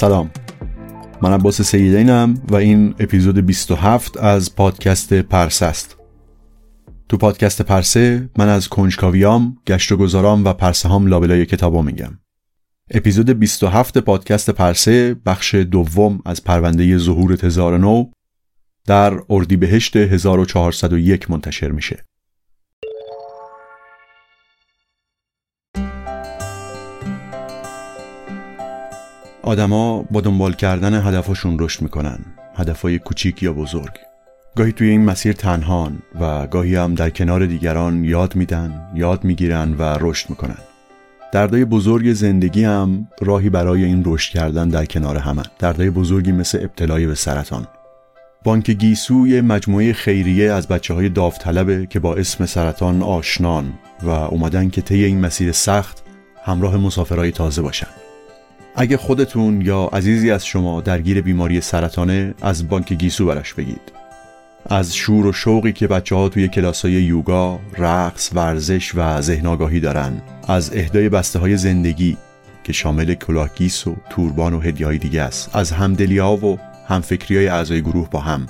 سلام. من عباس سیدینم و این اپیزود 27 از پادکست پرسه است. تو پادکست پرسه من از کنجکاویام، گشت و گذارام و پرسه هام لابلای کتابا میگم. اپیزود 27 پادکست پرسه بخش دوم از پرونده ظهور تزار نو در اردیبهشت 1401 منتشر میشه. آدما با دنبال کردن هدفشون رشد می‌کنن. هدفهای کوچیک یا بزرگ. گاهی توی این مسیر تنهان و گاهی هم در کنار دیگران یاد میدن یاد می‌گیرن و رشد می‌کنن. دردای بزرگ زندگی هم راهی برای این رشد کردن در کنار همه. دردای بزرگی مثل ابتلای به سرطان. بانک گیسو مجموعه خیریه از بچه های داوطلبه که با اسم سرطان آشنان و اومدن که طی این مسیر سخت همراه مسافرهای تازه باشن. اگه خودتون یا عزیزی از شما درگیر بیماری سرطانه از بانک گیسو براش بگید. از شور و شوقی که بچه ها توی کلاس های یوگا، رقص، ورزش و ذهن آگاهی دارن از اهدای بسته های زندگی که شامل کلاهگیس و توربان و هدیه دیگه است از همدلی ها و همفکری های اعضای گروه با هم.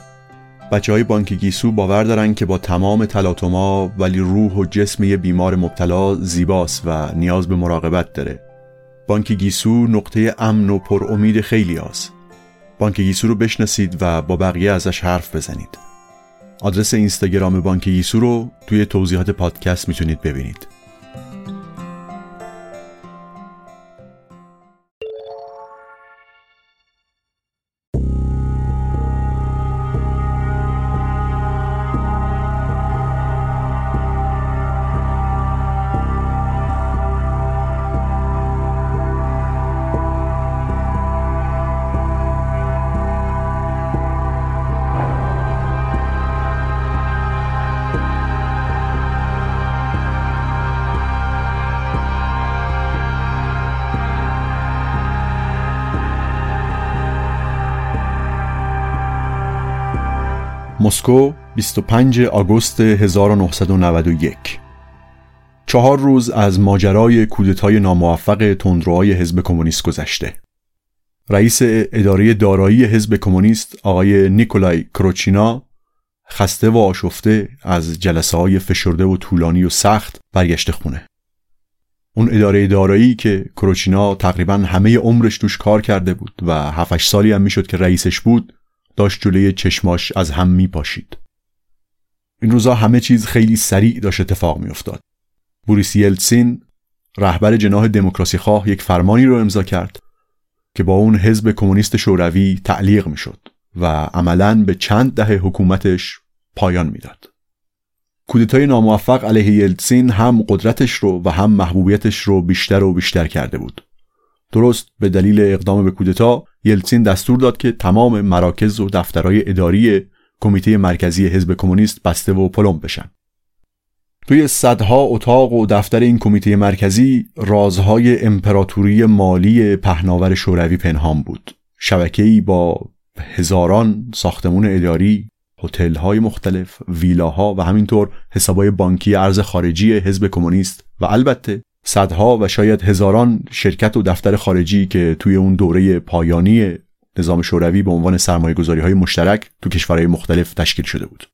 بچه های بانک گیسو باور دارن که با تمام تلاطما ولی روح و جسم یه بیمار مبتلا زیباست و نیاز به مراقبت داره. بانک گیسو نقطه امن و پر امید خیلی هست. بانک گیسو رو بشناسید و با بقیه ازش حرف بزنید. آدرس اینستاگرام بانک گیسو رو توی توضیحات پادکست می‌تونید ببینید. مسکو 25 آگوست 1991 چهار روز از ماجرای کودتای ناموفق تندروهای حزب کمونیست گذشته. رئیس اداره دارایی حزب کمونیست آقای نیکولای کروچینا خسته و آشفته از جلسه های فشرده و طولانی و سخت برگشته خونه. اون اداره دارایی که کروچینا تقریبا همه عمرش توش کار کرده بود و 7 سالی هم می‌شد که رئیسش بود داشت جلوی چشماش از هم می پاشید. این روزا همه چیز خیلی سریع داشت اتفاق می افتاد. بوریس یلتسین رهبر جناح دموکراسی خواه یک فرمانی رو امضا کرد که با اون حزب کمونیست شوروی تعلیق می‌شد و عملا به چند دهه حکومتش پایان می‌داد. کودتای ناموفق علیه یلتسین هم قدرتش رو و هم محبوبیتش رو بیشتر و بیشتر کرده بود. درست به دلیل اقدام به کودتا یلتسین دستور داد که تمام مراکز و دفترهای اداری کمیته مرکزی حزب کمونیست بسته و پلم بشن. توی صدها اتاق و دفتر این کمیته مرکزی رازهای امپراتوری مالی پهناور شوروی پنهان بود. شبکه‌ای با هزاران ساختمون اداری، هتل‌های مختلف، ویلاها و همینطور حسابای بانکی ارز خارجی حزب کمونیست و البته صدها و شاید هزاران شرکت و دفتر خارجی که توی اون دوره پایانی نظام شوروی به عنوان سرمایه های مشترک تو کشورهای مختلف تشکیل شده بود.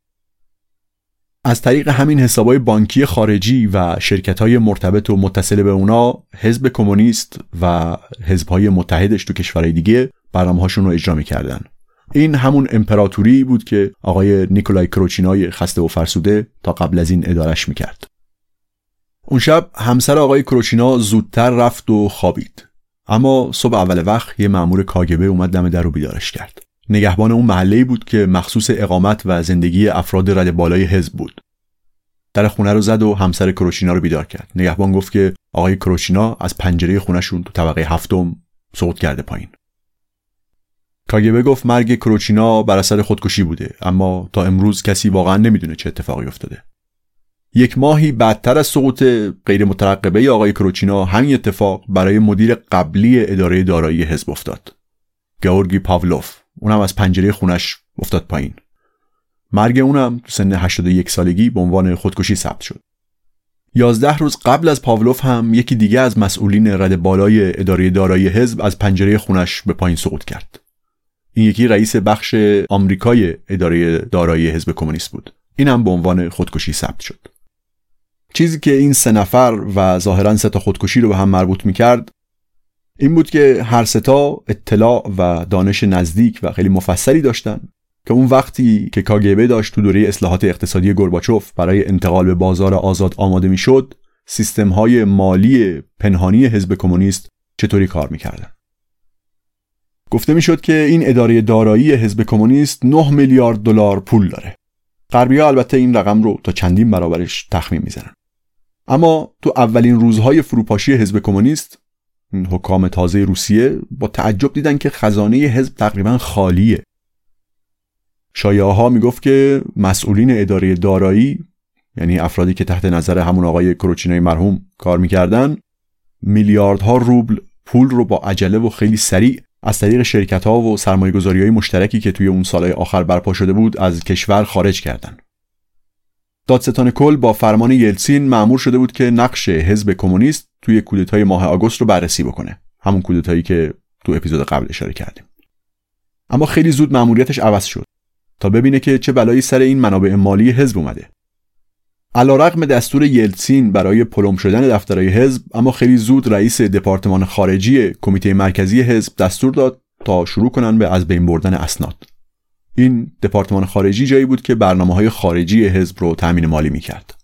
از طریق همین حسابای بانکی خارجی و شرکت های مرتبط و متصل به اونا حزب کمونیست و حزب های متحدش تو کشورهای دیگه برنامه هاشون رو اجرا می‌کردن این همون امپراتوری بود که آقای نیکولای کروچینای خسته و فرسوده تا قبل از این ادارش می‌کرد اون شب همسر آقای کروچینا زودتر رفت و خوابید. اما صبح اول وقت یه مأمور کاگبه اومد دم در رو بیدارش کرد. نگهبان اون محله بود که مخصوص اقامت و زندگی افراد رد بالای حزب بود. در خونه رو زد و همسر کروچینا رو بیدار کرد. نگهبان گفت که آقای کروچینا از پنجره خونشون تو طبقه هفتم سقوط کرده پایین. کاگبه گفت مرگ کروچینا بر اثر خودکشی بوده اما تا امروز کسی واقعا نمی‌دونه چه اتفاقی افتاده. یک ماهی بعدتر از سقوط غیر مترقبه آقای کروچینا همین اتفاق برای مدیر قبلی اداره دارایی حزب افتاد. گورگی پاولوف اونم از پنجره خونش افتاد پایین. مرگ اونم تو سن 81 سالگی به عنوان خودکشی ثبت شد. یازده روز قبل از پاولوف هم یکی دیگه از مسئولین رد بالای اداره دارایی حزب از پنجره خونش به پایین سقوط کرد. این یکی رئیس بخش آمریکای اداره دارایی حزب کمونیست بود. این هم به عنوان خودکشی ثبت شد. چیزی که این سه نفر و ظاهرا سه تا خودکشی رو به هم مربوط می‌کرد این بود که هر ستا اطلاع و دانش نزدیک و خیلی مفصلی داشتن که اون وقتی که کاگبه داشت تو دوره اصلاحات اقتصادی گرباچوف برای انتقال به بازار آزاد آماده می‌شد سیستم های مالی پنهانی حزب کمونیست چطوری کار می‌کردن؟ گفته می‌شد که این اداره دارایی حزب کمونیست 9 میلیارد دلار پول داره. غربی البته این رقم رو تا چندین برابرش تخمین می‌زنن. اما تو اولین روزهای فروپاشی حزب کمونیست حکام تازه روسیه با تعجب دیدن که خزانه حزب تقریبا خالیه شایعه ها می‌گفت که مسئولین اداره دارایی یعنی افرادی که تحت نظر همون آقای کروچینای مرحوم کار می‌کردن میلیاردها روبل پول رو با عجله و خیلی سریع از طریق شرکت ها و سرمایه گذاری های مشترکی که توی اون سالهای آخر برپا شده بود از کشور خارج کردند. دادستان کل با فرمان یلسین معمور شده بود که نقش حزب کمونیست توی کودتای ماه آگوست رو بررسی بکنه. همون کودتایی که تو اپیزود قبل اشاره کردیم. اما خیلی زود مأموریتش عوض شد تا ببینه که چه بلایی سر این منابع مالی حزب اومده. رقم دستور یلتسین برای پلم شدن دفترهای حزب اما خیلی زود رئیس دپارتمان خارجی کمیته مرکزی حزب دستور داد تا شروع کنن به از بین بردن اسناد. این دپارتمان خارجی جایی بود که برنامه های خارجی حزب رو تأمین مالی می‌کرد.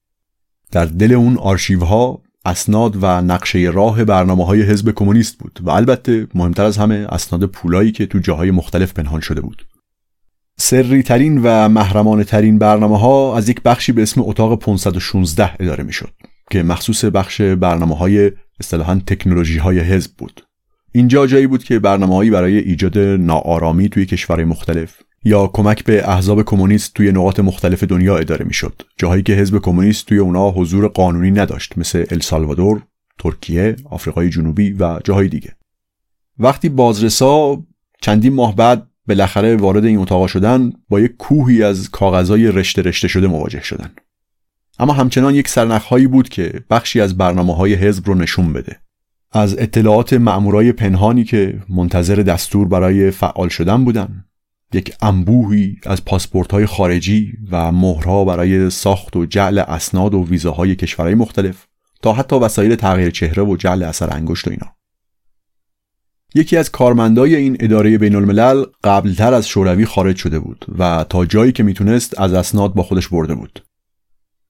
در دل اون آرشیوها اسناد و نقشه راه برنامه های حزب کمونیست بود و البته مهمتر از همه اسناد پولایی که تو جاهای مختلف پنهان شده بود. سری ترین و محرمانه ترین برنامه ها از یک بخشی به اسم اتاق 516 اداره می شد که مخصوص بخش برنامه های اصطلاحا تکنولوژی های حزب بود. اینجا جایی بود که برنامه برای ایجاد ناآرامی توی کشورهای مختلف یا کمک به احزاب کمونیست توی نقاط مختلف دنیا اداره می‌شد. جاهایی که حزب کمونیست توی اونا حضور قانونی نداشت مثل السالوادور، ترکیه، آفریقای جنوبی و جاهای دیگه. وقتی بازرسا چندین ماه بعد بالاخره وارد این اتاق شدن با یک کوهی از کاغذهای رشته رشته شده مواجه شدن. اما همچنان یک سرنخهایی بود که بخشی از برنامه های حزب رو نشون بده. از اطلاعات مأمورای پنهانی که منتظر دستور برای فعال شدن بودن. یک انبوهی از پاسپورت های خارجی و مهرها برای ساخت و جعل اسناد و ویزاهای کشورهای مختلف تا حتی وسایل تغییر چهره و جعل اثر انگشت و اینا یکی از کارمندای این اداره بین الملل قبلتر از شوروی خارج شده بود و تا جایی که می‌تونست از اسناد با خودش برده بود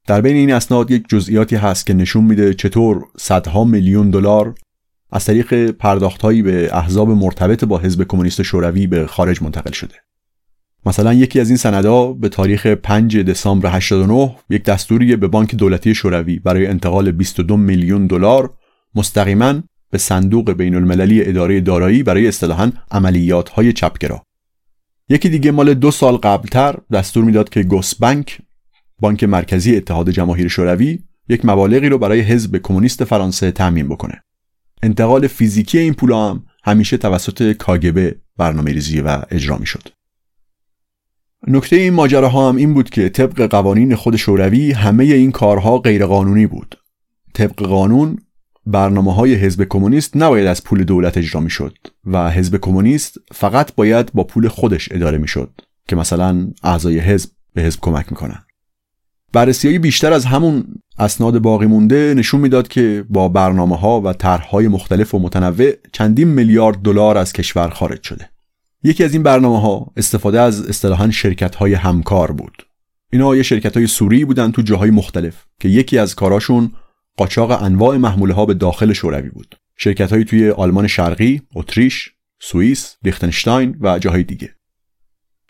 در بین این اسناد یک جزئیاتی هست که نشون میده چطور صدها میلیون دلار از طریق پرداختهایی به احزاب مرتبط با حزب کمونیست شوروی به خارج منتقل شده. مثلا یکی از این سندها به تاریخ 5 دسامبر 89 یک دستوری به بانک دولتی شوروی برای انتقال 22 میلیون دلار مستقیما به صندوق بین المللی اداره دارایی برای اصطلاحا عملیات های چپگرا یکی دیگه مال دو سال قبلتر دستور می‌داد که گوس بانک مرکزی اتحاد جماهیر شوروی یک مبالغی رو برای حزب کمونیست فرانسه تامین بکنه انتقال فیزیکی این پول هم همیشه توسط کاگبه برنامه ریزی و اجرا می شد. نکته این ماجراها هم این بود که طبق قوانین خود شوروی همه این کارها غیرقانونی بود. طبق قانون برنامه های حزب کمونیست نباید از پول دولت اجرا می شد و حزب کمونیست فقط باید با پول خودش اداره می شد که مثلا اعضای حزب به حزب کمک می‌کنن. بررسی بیشتر از همون اسناد باقی مونده نشون می‌داد که با برنامه ها و طرحهای مختلف و متنوع چندین میلیارد دلار از کشور خارج شده. یکی از این برنامه ها استفاده از اصطلاحا شرکت های همکار بود. اینا یه شرکت های سوری بودن تو جاهای مختلف که یکی از کاراشون قاچاق انواع محموله ها به داخل شوروی بود. شرکت های توی آلمان شرقی، اتریش، سوئیس، لیختنشتاین و جاهای دیگه.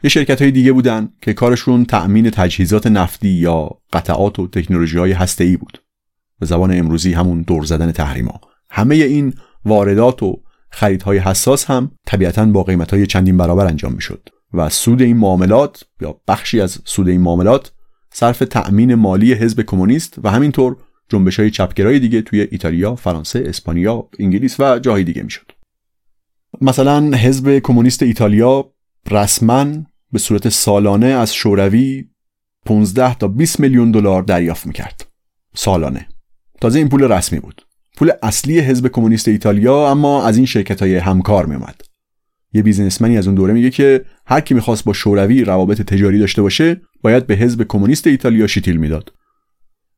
یه شرکت های دیگه بودن که کارشون تأمین تجهیزات نفتی یا قطعات و تکنولوژی های هسته بود. به زبان امروزی همون دور زدن تحریما. همه این واردات و خریدهای حساس هم طبیعتا با قیمتهای چندین برابر انجام می‌شد و سود این معاملات یا بخشی از سود این معاملات صرف تأمین مالی حزب کمونیست و همینطور جنبش های چپگرای دیگه توی ایتالیا، فرانسه، اسپانیا، انگلیس و جاهای دیگه می‌شد. مثلا حزب کمونیست ایتالیا رسما به صورت سالانه از شوروی 15 تا 20 میلیون دلار دریافت می‌کرد. سالانه. تازه این پول رسمی بود. پول اصلی حزب کمونیست ایتالیا اما از این شرکت های همکار میومد یه بیزنسمنی از اون دوره میگه که هر کی می‌خواست با شوروی روابط تجاری داشته باشه باید به حزب کمونیست ایتالیا شیتیل می‌داد.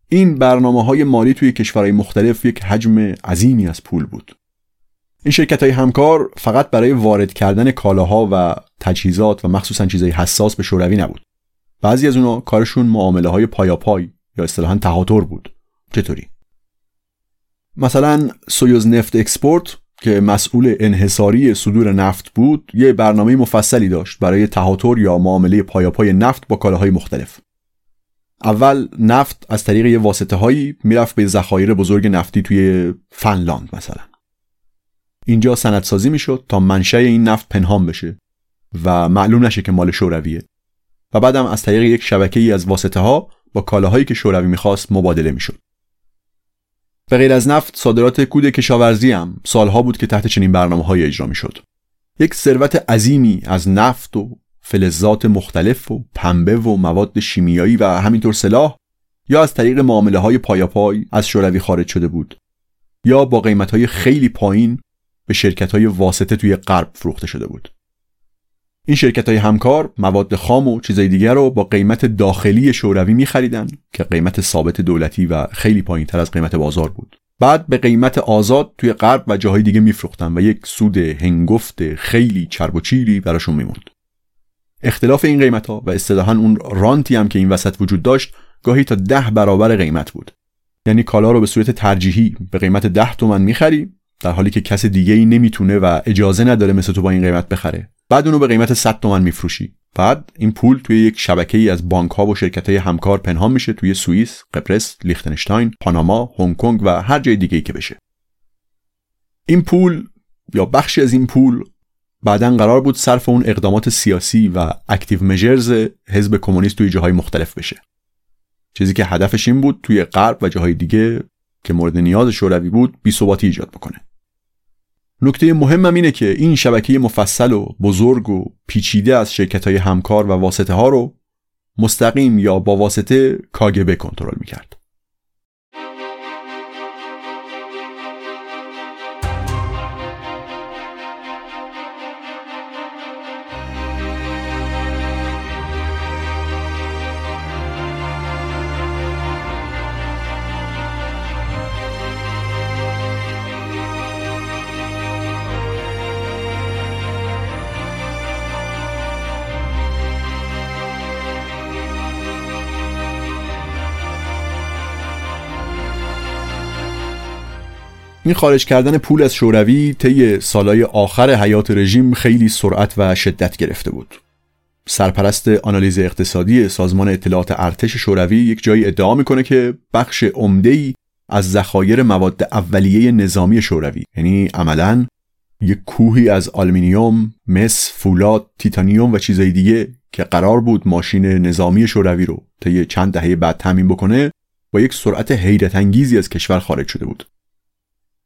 این برنامه های مالی توی کشورهای مختلف یک حجم عظیمی از پول بود. این شرکت های همکار فقط برای وارد کردن کالاها و تجهیزات و مخصوصا چیزهای حساس به شوروی نبود. بعضی از اونا کارشون معامله های پایاپای یا اصطلاحا تهاتر بود. چطوری؟ مثلا سویوز نفت اکسپورت که مسئول انحصاری صدور نفت بود یه برنامه مفصلی داشت برای تهاتر یا معامله پایاپای نفت با کالاهای مختلف. اول نفت از طریق یه واسطه هایی می‌رفت به ذخایر بزرگ نفتی توی فنلاند مثلا. اینجا سندسازی می‌شد تا منشأ این نفت پنهان بشه و معلوم نشه که مال شورویه. و بعدم از طریق یک شبکه ای از واسطه ها با کالاهایی که شوروی می‌خواست مبادله می‌شد. به غیر از نفت صادرات کود کشاورزی هم سالها بود که تحت چنین برنامه های اجرا می‌شد. یک ثروت عظیمی از نفت و فلزات مختلف و پنبه و مواد شیمیایی و همینطور سلاح یا از طریق معامله های پایاپای از شوروی خارج شده بود یا با قیمت های خیلی پایین به شرکت های واسطه توی غرب فروخته شده بود. این شرکت های همکار مواد خام و چیزای دیگر رو با قیمت داخلی شوروی می خریدن که قیمت ثابت دولتی و خیلی پایین تر از قیمت بازار بود. بعد به قیمت آزاد توی غرب و جاهای دیگه میفروختن و یک سود هنگفت خیلی چرب و چیری براشون میموند. اختلاف این قیمت ها و اصطلاحا اون رانتی هم که این وسط وجود داشت گاهی تا ده برابر قیمت بود. یعنی کالا رو به صورت ترجیحی به قیمت ده تومن می‌خری در حالی که کس دیگه ای نمی‌تونه و اجازه نداره مثل تو با این قیمت بخره بعد اونو به قیمت 100 تومن میفروشی بعد این پول توی یک شبکه ای از بانک ها و شرکت های همکار پنهان میشه توی سوئیس، قبرس، لیختنشتاین، پاناما، هنگ کنگ و هر جای دیگه ای که بشه. این پول یا بخشی از این پول بعدا قرار بود صرف اون اقدامات سیاسی و اکتیو مژرز حزب کمونیست توی جاهای مختلف بشه. چیزی که هدفش این بود توی غرب و جاهای دیگه که مورد نیاز شوروی بود بی ایجاد بکنه. نکته مهمم اینه که این شبکه مفصل و بزرگ و پیچیده از شرکت های همکار و واسطه ها رو مستقیم یا با واسطه کاگبه کنترل می‌کرد. این خارج کردن پول از شوروی طی سالهای آخر حیات رژیم خیلی سرعت و شدت گرفته بود سرپرست آنالیز اقتصادی سازمان اطلاعات ارتش شوروی یک جایی ادعا می‌کنه که بخش عمده از ذخایر مواد اولیه نظامی شوروی یعنی عملا یک کوهی از آلومینیوم، مس، فولاد، تیتانیوم و چیزهای دیگه که قرار بود ماشین نظامی شوروی رو طی چند دهه بعد تامین بکنه با یک سرعت حیرت انگیزی از کشور خارج شده بود.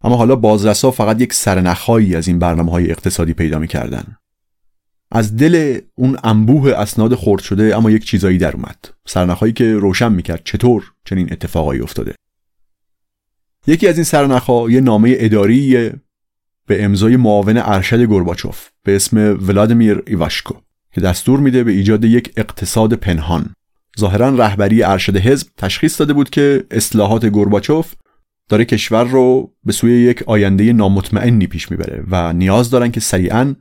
اما حالا بازرسا فقط یک سرنخهایی از این برنامه های اقتصادی پیدا می‌کردن. از دل اون انبوه اسناد خرد شده اما یک چیزایی در اومد. سرنخهایی که روشن می‌کرد چطور چنین اتفاقایی افتاده. یکی از این سرنخها یه نامه اداری به امضای معاون ارشد گورباچوف به اسم ولادیمیر ایواشکو که دستور میده به ایجاد یک اقتصاد پنهان ظاهرا رهبری ارشد حزب تشخیص داده بود که اصلاحات گورباچوف داره کشور رو به سوی یک آینده نامطمئنی پیش می‌بره و نیاز دارن که سریعا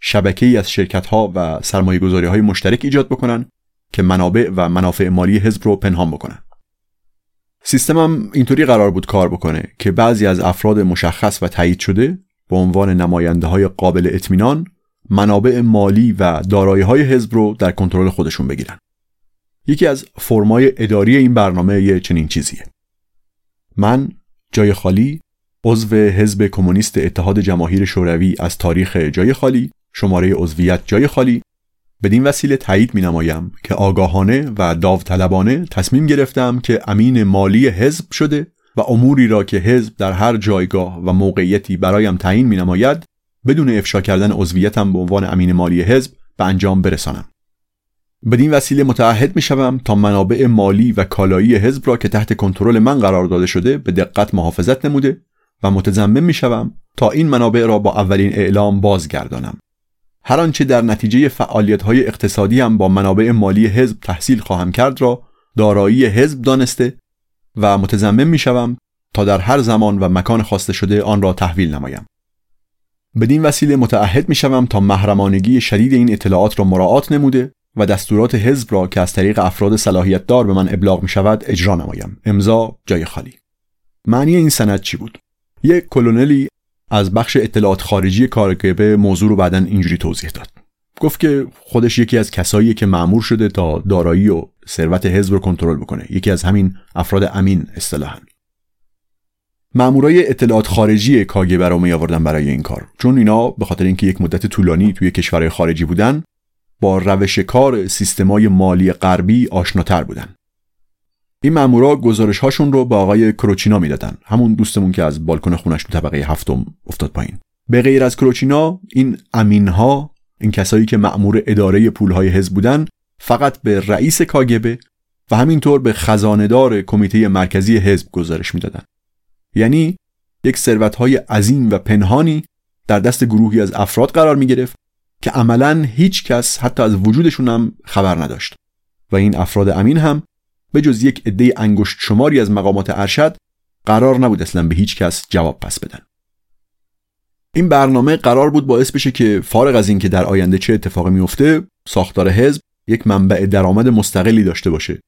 شبکه ای از شرکت ها و سرمایه گذاری های مشترک ایجاد بکنن که منابع و منافع مالی حزب رو پنهان بکنن سیستمم اینطوری قرار بود کار بکنه که بعضی از افراد مشخص و تایید شده به عنوان نماینده های قابل اطمینان منابع مالی و دارایی های حزب رو در کنترل خودشون بگیرن. یکی از فرمای اداری این برنامه یه چنین چیزیه. من جای خالی عضو حزب کمونیست اتحاد جماهیر شوروی از تاریخ جای خالی شماره عضویت جای خالی. بدین وسیله تایید می نمایم که آگاهانه و داوطلبانه تصمیم گرفتم که امین مالی حزب شده و اموری را که حزب در هر جایگاه و موقعیتی برایم تعیین می نماید بدون افشا کردن عضویتم به عنوان امین مالی حزب به انجام برسانم. بدین وسیله متعهد می شوم تا منابع مالی و کالایی حزب را که تحت کنترل من قرار داده شده به دقت محافظت نموده و متضمن می شوم تا این منابع را با اولین اعلام بازگردانم هر آنچه در نتیجه فعالیت های اقتصادی هم با منابع مالی حزب تحصیل خواهم کرد را دارایی حزب دانسته و متضمن می شوم تا در هر زمان و مکان خواسته شده آن را تحویل نمایم. بدین وسیله متعهد می شوم تا محرمانگی شدید این اطلاعات را مراعات نموده و دستورات حزب را که از طریق افراد صلاحیت دار به من ابلاغ می شود اجرا نمایم. امضا جای خالی. معنی این سند چی بود؟ یک کلونلی از بخش اطلاعات خارجی کارگبه موضوع رو بعدا اینجوری توضیح داد. گفت که خودش یکی از کسایی که معمور شده تا دارایی و ثروت حزب رو کنترل بکنه یکی از همین افراد امین اصطلاحا مامورای اطلاعات خارجی کاگبه رو می آوردن برای این کار چون اینا به خاطر اینکه یک مدت طولانی توی کشورهای خارجی بودن با روش کار سیستمای مالی غربی آشناتر بودن این مامورا گزارش هاشون رو به آقای کروچینا می‌دادن. همون دوستمون که از بالکن خونش تو طبقه هفتم افتاد پایین. به غیر از کروچینا این امین ها این کسایی که مأمور اداره پولهای حزب بودن فقط به رئیس کاگبه و همینطور به خزاندار کمیته مرکزی حزب گزارش می‌دادند. یعنی یک ثروتهای عظیم و پنهانی در دست گروهی از افراد قرار می گرفت که عملا هیچ کس حتی از وجودشون هم خبر نداشت. و این افراد امین هم به جز یک عده انگشت شماری از مقامات ارشد قرار نبود اصلا به هیچ کس جواب پس بدن. این برنامه قرار بود باعث بشه که فارغ از اینکه در آینده چه اتفاقی میفته ساختار حزب یک منبع درآمد مستقلی داشته باشه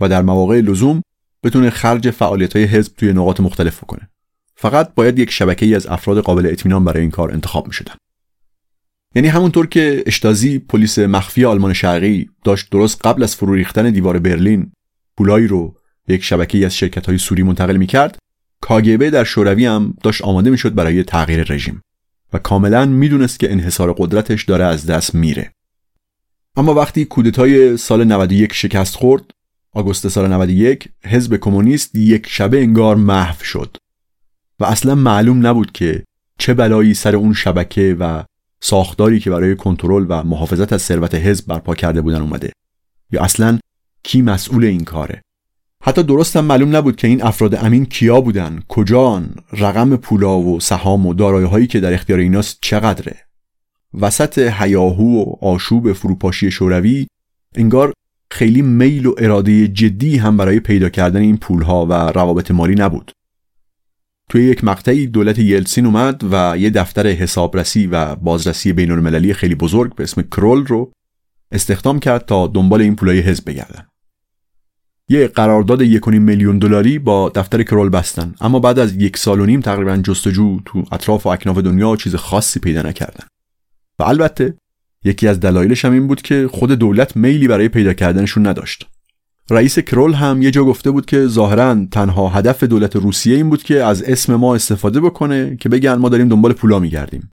و در مواقع لزوم بتونه خرج فعالیت های حزب توی نقاط مختلف بکنه. فقط باید یک شبکه ای از افراد قابل اطمینان برای این کار انتخاب می شدن. یعنی همونطور که اشتازی پلیس مخفی آلمان شرقی داشت درست قبل از فرو ریختن دیوار برلین پولایی رو یک شبکه از شرکت های سوری منتقل می کرد کاگبه در شوروی هم داشت آماده می شد برای تغییر رژیم و کاملا می‌دونست که انحصار قدرتش داره از دست میره. اما وقتی کودتای سال 91 شکست خورد آگوست سال 91 حزب کمونیست یک شبه انگار محو شد و اصلا معلوم نبود که چه بلایی سر اون شبکه و ساختاری که برای کنترل و محافظت از ثروت حزب برپا کرده بودن اومده. یا اصلا کی مسئول این کاره؟ حتی درست هم معلوم نبود که این افراد امین کیا بودن کجان رقم پولا و سهام و دارایی هایی که در اختیار ایناست چقدره. وسط هیاهو و آشوب فروپاشی شوروی انگار خیلی میل و اراده جدی هم برای پیدا کردن این پولها و روابط مالی نبود. توی یک مقطعی دولت یلسین اومد و یه دفتر حسابرسی و بازرسی بین المللی خیلی بزرگ به اسم کرول رو استخدام کرد تا دنبال این پولای حزب بگردن. یه قرارداد 1.5 میلیون دلاری با دفتر کرول بستن. اما بعد از یک سال و نیم تقریبا جستجو تو اطراف و اکناف دنیا چیز خاصی پیدا نکردن. و البته یکی از دلایلش هم این بود که خود دولت میلی برای پیدا کردنشون نداشت. رئیس کرول هم یه جا گفته بود که ظاهرا تنها هدف دولت روسیه این بود که از اسم ما استفاده بکنه که بگن ما داریم دنبال پولا میگردیم.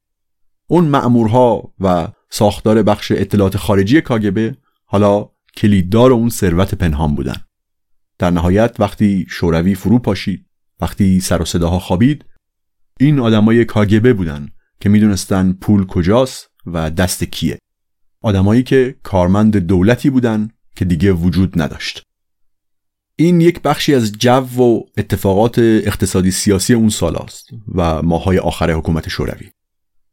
اون مأمورها و ساختار بخش اطلاعات خارجی کاگبه حالا کلیددار اون ثروت پنهان بودن. در نهایت وقتی شوروی فرو پاشید وقتی سر و صداها خوابید این آدمای کاگبه بودن که می‌دونستن پول کجاست و دست کیه. آدمایی که کارمند دولتی بودن که دیگه وجود نداشت. این یک بخشی از جو و اتفاقات اقتصادی سیاسی اون سال است و ماهای آخر حکومت شوروی.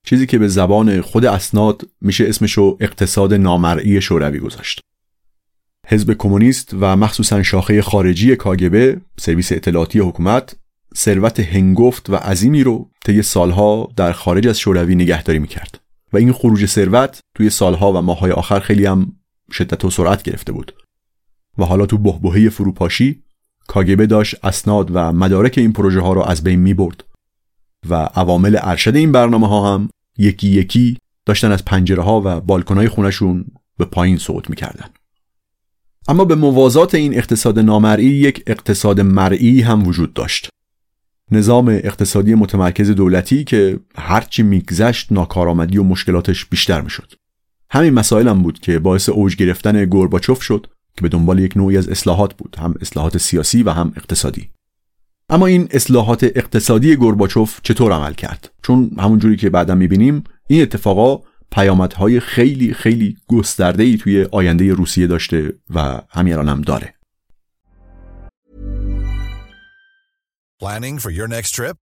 چیزی که به زبان خود اسناد میشه اسمشو اقتصاد نامرئی شوروی گذاشت. حزب کمونیست و مخصوصا شاخه خارجی کاگبه سرویس اطلاعاتی حکومت ثروت هنگفت و عظیمی رو طی سالها در خارج از شوروی نگهداری می‌کرد. و این خروج ثروت توی سالها و ماهای آخر خیلی هم شدت و سرعت گرفته بود. و حالا تو بهبهه فروپاشی کاگبه داشت اسناد و مدارک این پروژه ها رو از بین می برد و عوامل ارشد این برنامه ها هم یکی یکی داشتن از پنجره ها و بالکن های خونشون به پایین صعود می‌کردن. اما به موازات این اقتصاد نامرئی یک اقتصاد مرئی هم وجود داشت. نظام اقتصادی متمرکز دولتی که هرچی میگذشت ناکارآمدی و مشکلاتش بیشتر می‌شد. همین مسائل هم بود که باعث اوج گرفتن گورباچوف شد که به دنبال یک نوعی از اصلاحات بود هم اصلاحات سیاسی و هم اقتصادی. اما این اصلاحات اقتصادی گورباچوف چطور عمل کرد؟ چون همونجوری که بعدا می‌بینیم این اتفاقا پیامدهای خیلی خیلی گسترده ای توی آینده روسیه داشته و همین هم داره. Planning for your next trip?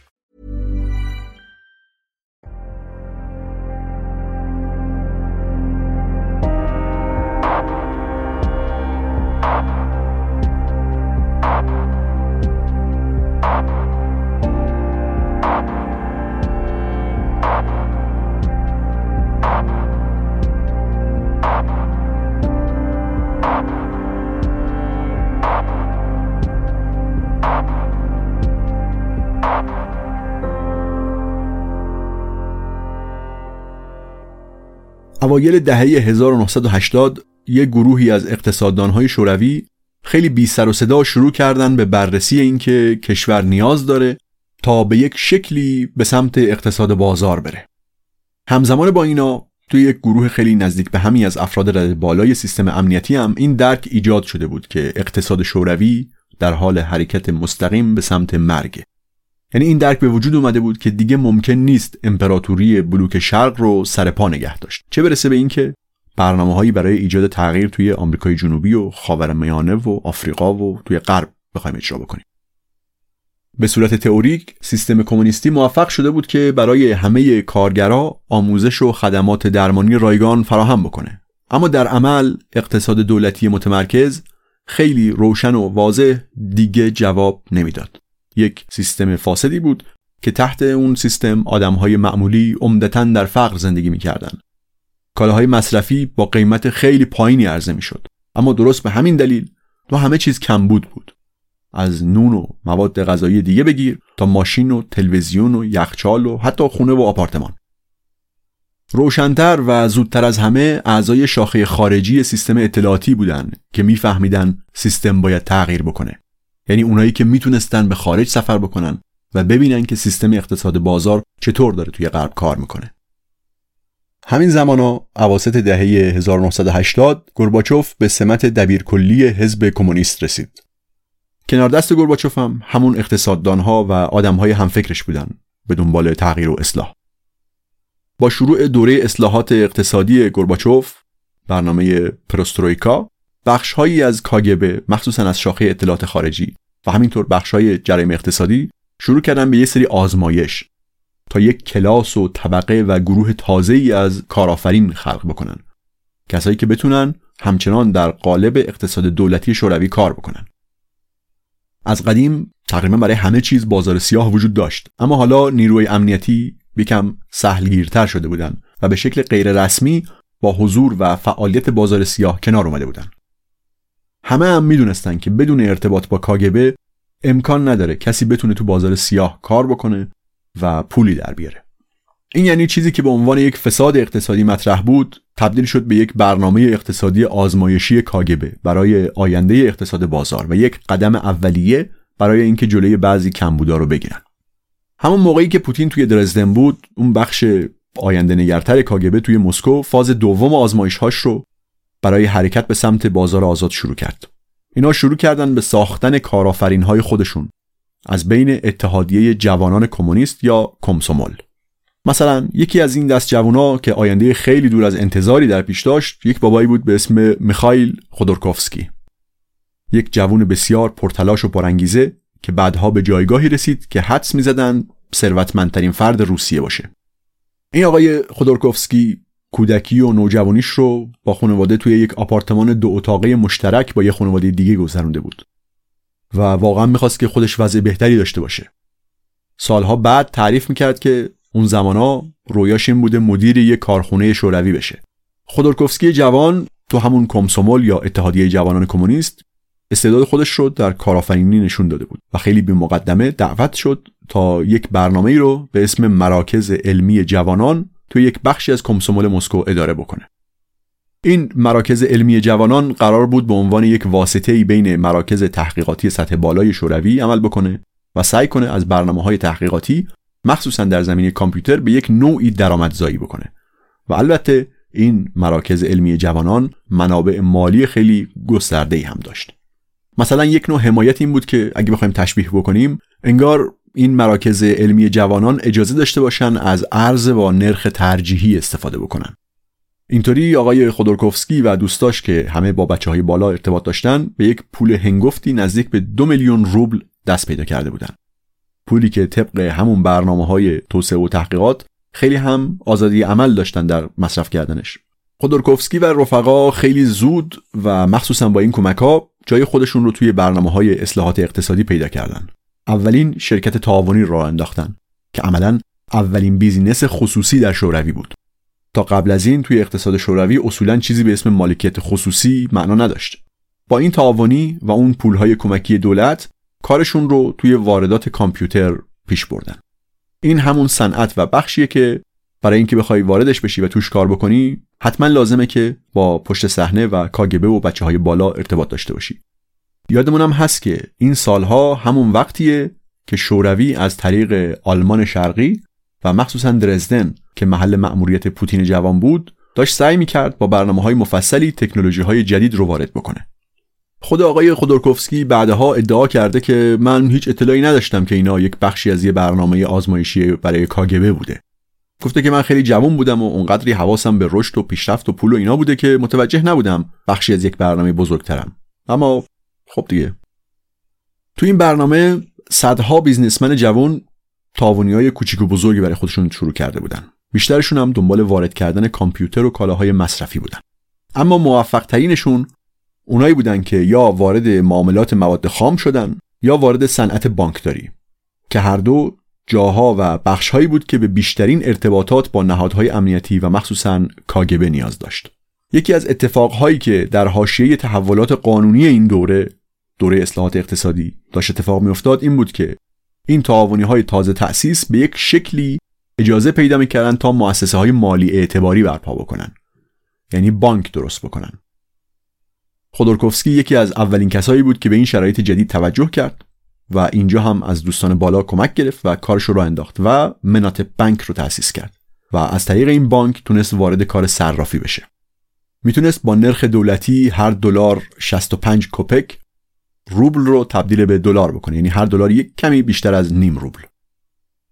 اوایل دهه 1980 یک گروهی از اقتصاددانهای شوروی خیلی بی سر و صدا شروع کردن به بررسی اینکه کشور نیاز داره تا به یک شکلی به سمت اقتصاد بازار بره. همزمان با اینا توی یک گروه خیلی نزدیک به همی از افراد رده بالای سیستم امنیتی هم این درک ایجاد شده بود که اقتصاد شوروی در حال حرکت مستقیم به سمت مرگه. یعنی این درک به وجود اومده بود که دیگه ممکن نیست امپراتوری بلوک شرق رو سر پا نگه داشت. چه برسه به اینکه برنامه هایی برای ایجاد تغییر توی آمریکای جنوبی و خاورمیانه و آفریقا و توی غرب بخوایم اجرا بکنیم. به صورت تئوریک سیستم کمونیستی موفق شده بود که برای همه کارگرا آموزش و خدمات درمانی رایگان فراهم بکنه. اما در عمل اقتصاد دولتی متمرکز خیلی روشن و واضح دیگه جواب نمی‌داد. یک سیستم فاسدی بود که تحت اون سیستم آدمهای معمولی عمدتا در فقر زندگی می‌کردن. کالاهای مصرفی با قیمت خیلی پایینی عرضه می‌شد. اما درست به همین دلیل تو همه چیز کمبود بود. از نون و مواد غذایی دیگه بگیر تا ماشین و تلویزیون و یخچال و حتی خونه و آپارتمان. روشنتر و زودتر از همه اعضای شاخه خارجی سیستم اطلاعاتی بودند که میفهمیدن سیستم باید تغییر بکنه. یعنی اونایی که می‌تونستن به خارج سفر بکنن و ببینن که سیستم اقتصاد بازار چطور داره توی غرب کار می‌کنه. همین زمانا اواسط دهه 1980 گورباچوف به سمت دبیرکلی حزب کمونیست رسید. کنار دست گورباچوف هم همون اقتصاددانها و آدمهای همفکرش بودن به دنبال تغییر و اصلاح. با شروع دوره اصلاحات اقتصادی گورباچوف برنامه پروسترویکا بخشهایی از کاگبه مخصوصا از شاخه اطلاعات خارجی و همینطور بخشهای جرایم اقتصادی شروع کردن به یه سری آزمایش تا یک کلاس و طبقه و گروه تازه ای از کارآفرین خلق بکنن. کسایی که بتونن همچنان در قالب اقتصاد دولتی شوروی کار بکنن. از قدیم تقریبا برای همه چیز بازار سیاه وجود داشت اما حالا نیروی امنیتی یکم سهلگیرتر شده بودند و به شکل غیر رسمی با حضور و فعالیت بازار سیاه کنار اومده بودن. همه هم می‌دونستن که بدون ارتباط با کاگبه امکان نداره کسی بتونه تو بازار سیاه کار بکنه و پولی در بیاره. این یعنی چیزی که به عنوان یک فساد اقتصادی مطرح بود تبدیل شد به یک برنامه اقتصادی آزمایشی کاگبه برای آینده اقتصاد بازار و یک قدم اولیه برای اینکه جلوی بعضی کمبودا رو بگیرن. همون موقعی که پوتین توی درزدن بود اون بخش آینده نگرتر کاگبه توی مسکو فاز دوم آزمایش هاش رو برای حرکت به سمت بازار آزاد شروع کرد. اینا شروع کردن به ساختن کارآفرین های خودشون از بین اتحادیه جوانان کمونیست یا کمسومول. مثلا یکی از این دست جوانا که آینده خیلی دور از انتظاری در پیش داشت یک بابایی بود به اسم میخائیل خودورکوفسکی یک جوان بسیار پرتلاش و پرانگیزه که بعدها به جایگاهی رسید که حدس می‌زدن ثروتمندترین فرد روسیه باشه. این آقای خودورکوفسکی کودکی و نوجوانیش رو با خانواده توی یک آپارتمان دو اتاقه مشترک با یه خانواده دیگه گذرونده بود. و واقعا می‌خواست که خودش وضع بهتری داشته باشه. سالها بعد تعریف می‌کرد که اون زمانا رویاش این بوده مدیر یک کارخونه شوروی بشه. خودورکوفسکی جوان تو همون کمسومول یا اتحادیه جوانان کمونیست استعداد خودش رو در کارآفرینی نشون داده بود و خیلی به مقدمه دعوت شد تا یک برنامه ای رو به اسم مراکز علمی جوانان تو یک بخشی از کمسومول مسکو اداره بکنه. این مراکز علمی جوانان قرار بود به عنوان یک واسطه بین مراکز تحقیقاتی سطح بالای شوروی عمل بکنه و سعی کنه از برنامه های تحقیقاتی مخصوصا در زمینه کامپیوتر به یک نوعی درآمدزایی بکنه. و البته این مراکز علمی جوانان منابع مالی خیلی گسترده هم داشت. مثلا یک نوع حمایت این بود که اگه بخوایم تشبیه بکنیم انگار این مراکز علمی جوانان اجازه داشته باشن از ارز با نرخ ترجیحی استفاده بکنن. اینطوری آقای خودورکوفسکی و دوستاش که همه با بچه های بالا ارتباط داشتن به یک پول هنگفتی نزدیک به دو میلیون روبل دست پیدا کرده بودن. پولی که طبق همون برنامه های توسعه و تحقیقات خیلی هم آزادی عمل داشتن در مصرف کردنش. خودورکوفسکی و رفقا خیلی زود و مخصوصا با این کمک ها جای خودشون رو توی برنامه های اصلاحات اقتصادی پیدا کردن. اولین شرکت تعاونی را انداختن که عملا اولین بیزینس خصوصی در شوروی بود. تا قبل از این توی اقتصاد شوروی اصولا چیزی به اسم مالکیت خصوصی معنا نداشت. با این تعاونی و اون پولهای کمکی دولت کارشون رو توی واردات کامپیوتر پیش بردن. این همون صنعت و بخشیه که برای اینکه بخوای واردش بشی و توش کار بکنی حتما لازمه که با پشت صحنه و کاگبه و بچه های بالا ارتباط داشته باشی. یادمونم هست که این سالها همون وقتیه که شوروی از طریق آلمان شرقی و مخصوصا درزدن که محل مأموریت پوتین جوان بود داشت سعی می‌کرد با برنامه های مفصلی تکنولوژی های جدید رو وارد بکنه. خود آقای خودورکوفسکی بعدها ادعا کرده که من هیچ اطلاعی نداشتم که اینا یک بخشی از یه برنامه آزمایشی برای کاگبه بوده. گفته که من خیلی جوان بودم و اونقدری حواسم به رشد و پیشرفت و پول و اینا بوده که متوجه نبودم بخشی از یک برنامه بزرگترم. اما خب دیگه. تو این برنامه صدها بیزنسمن جوان تاونی های کوچیک و بزرگی برای خودشون شروع کرده بودن. بیشترشون هم دنبال وارد کردن کامپیوتر و کالاهای مصرفی بودن. اما موفق ترینشون اونایی بودن که یا وارد معاملات مواد خام شدن یا وارد صنعت بانکداری که هر دو جاها و بخشهایی بود که به بیشترین ارتباطات با نهادهای امنیتی و مخصوصا کاگبه نیاز داشت. یکی از اتفاقهایی که در حاشیه تحولات قانونی این دوره دوره اصلاحات اقتصادی داشت اتفاق میافتاد این بود که این تعاونی های تازه تأسیس به یک شکلی اجازه پیدا می‌کردن تا مؤسسه های مالی اعتباری برپا بکنن. یعنی بانک درست بکنن. خودورکوفسکی یکی از اولین کسایی بود که به این شرایط جدید توجه کرد و اینجا هم از دوستان بالا کمک گرفت و کارش رو انداخت و منات بانک رو تأسیس کرد و از طریق این بانک تونست وارد کار صرافی بشه. می‌تونست با نرخ دولتی هر دلار 65 کوپک روبل رو تبدیل به دلار بکنه. یعنی هر دلار یک کمی بیشتر از نیم روبل.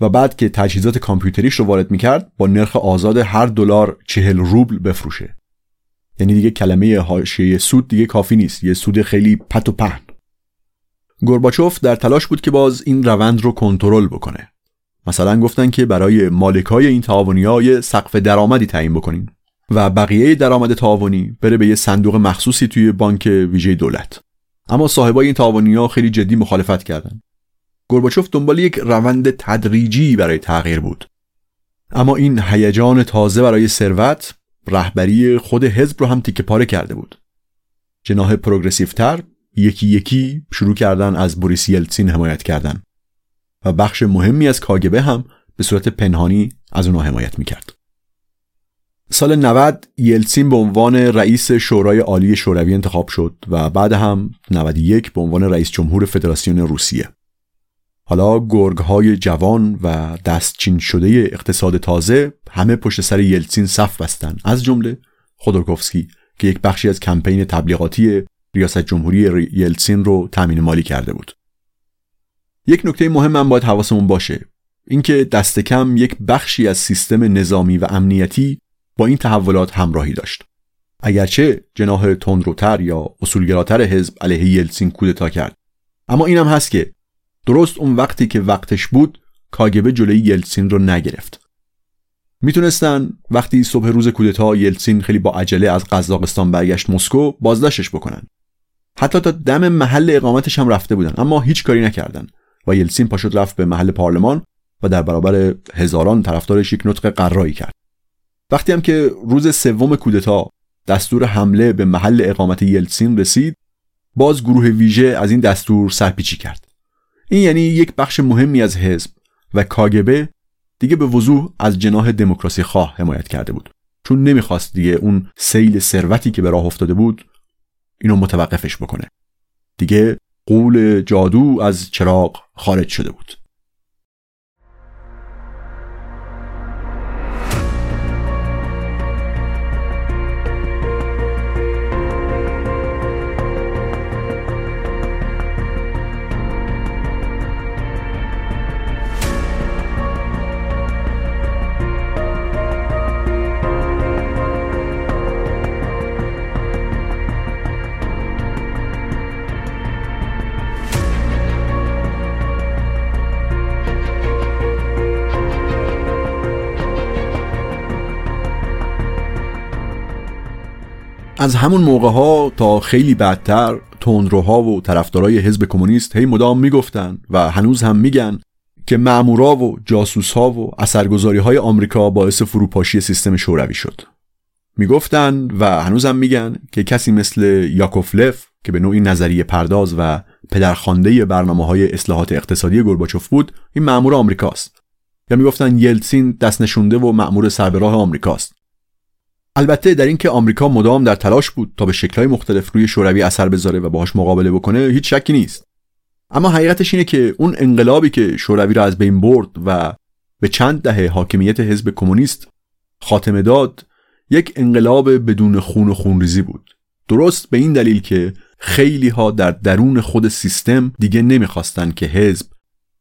و بعد که تجهیزات کامپیوتریش رو وارد می‌کرد با نرخ آزاد هر دلار چهل روبل بفروشه. یعنی دیگه کلمه حاشیه سود دیگه کافی نیست. یه سود خیلی پت و پهن. گورباچوف در تلاش بود که باز این روند رو کنترل بکنه. مثلا گفتن که برای مالکای این تعاونی های سقف درآمدی تعیین بکنین. و بقیه درآمد تعاونی بره به یه صندوق مخصوصی توی بانک ویژه دولت. اما صاحبای این تعاونی ها خیلی جدی مخالفت کردند. گورباچوف دنبال یک روند تدریجی برای تغییر بود. اما این هیجان تازه برای ثروت رهبری خود حزب رو هم تیکه پاره کرده بود. جناح پروگرسیوتر یکی یکی شروع کردن از بوریس یلتسین حمایت کردن و بخش مهمی از کاگبه هم به صورت پنهانی از اونها حمایت می‌کرد. سال 90 یلتسین به عنوان رئیس شورای عالی شوروی انتخاب شد و بعد هم 91 به عنوان رئیس جمهور فدراسیون روسیه. حالا گرگ های جوان و دستچین شده اقتصاد تازه همه پشت سر یلتسین صف بستن. از جمله خودورکوفسکی که یک بخشی از کمپین تبلیغاتی ریاست جمهوری یلتسین رو تامین مالی کرده بود. یک نکته مهم هم باید حواسمون باشه. اینکه دست کم یک بخشی از سیستم نظامی و امنیتی با این تحولات همراهی داشت. اگرچه جناح تندروتر یا اصولگراتر حزب علیه یلتسین کودتا کرد. اما اینم هست که درست اون وقتی که وقتش بود کاگبه جلوی یلتسین رو نگرفت. می‌تونستن وقتی صبح روز کودتا یلتسین خیلی با عجله از قزاقستان برگشت مسکو بازداشتش بکنن. حتی تا دم محل اقامتش هم رفته بودن اما هیچ کاری نکردن و یلتسین پاشد رفت به محل پارلمان و در برابر هزاران طرفدارش یک نطق قرایی کرد. وقتی هم که روز سوم کودتا دستور حمله به محل اقامت یلتسین رسید باز گروه ویژه از این دستور سرپیچی کرد. این یعنی یک بخش مهمی از حزب و کاگبه دیگه به وضوح از جناح دموکراسی خواه حمایت کرده بود. چون نمی‌خواست دیگه اون سیل ثروتی که به راه افتاده بود اینو متوقفش بکنه. دیگه قول جادو از چراغ خارج شده بود. از همون موقع ها تا خیلی بعدتر تندروها و طرفدارای حزب کمونیست هی مدام می‌گفتن و هنوز هم میگن که معمورا و جاسوسها و اثرگذاری های آمریکا باعث فروپاشی سیستم شوروی شد. می‌گفتن و هنوزم میگن که کسی مثل یاکوفلف که به نوعی نظریه پرداز و پدرخوانده برنامه های اصلاحات اقتصادی گرباچوف بود این مأمور آمریکاست. یا می‌گفتن یلتسین دست نشونده و مأمور سربراه آمریکاست. البته در اینکه آمریکا مدام در تلاش بود تا به شکل‌های مختلف روی شوروی اثر بذاره و باهاش مقابله بکنه هیچ شکی نیست. اما حقیقتش اینه که اون انقلابی که شوروی را از بین برد و به چند دهه حاکمیت حزب کمونیست خاتمه داد یک انقلاب بدون خون و خونریزی بود. درست به این دلیل که خیلی ها در درون خود سیستم دیگه نمی‌خواستن که حزب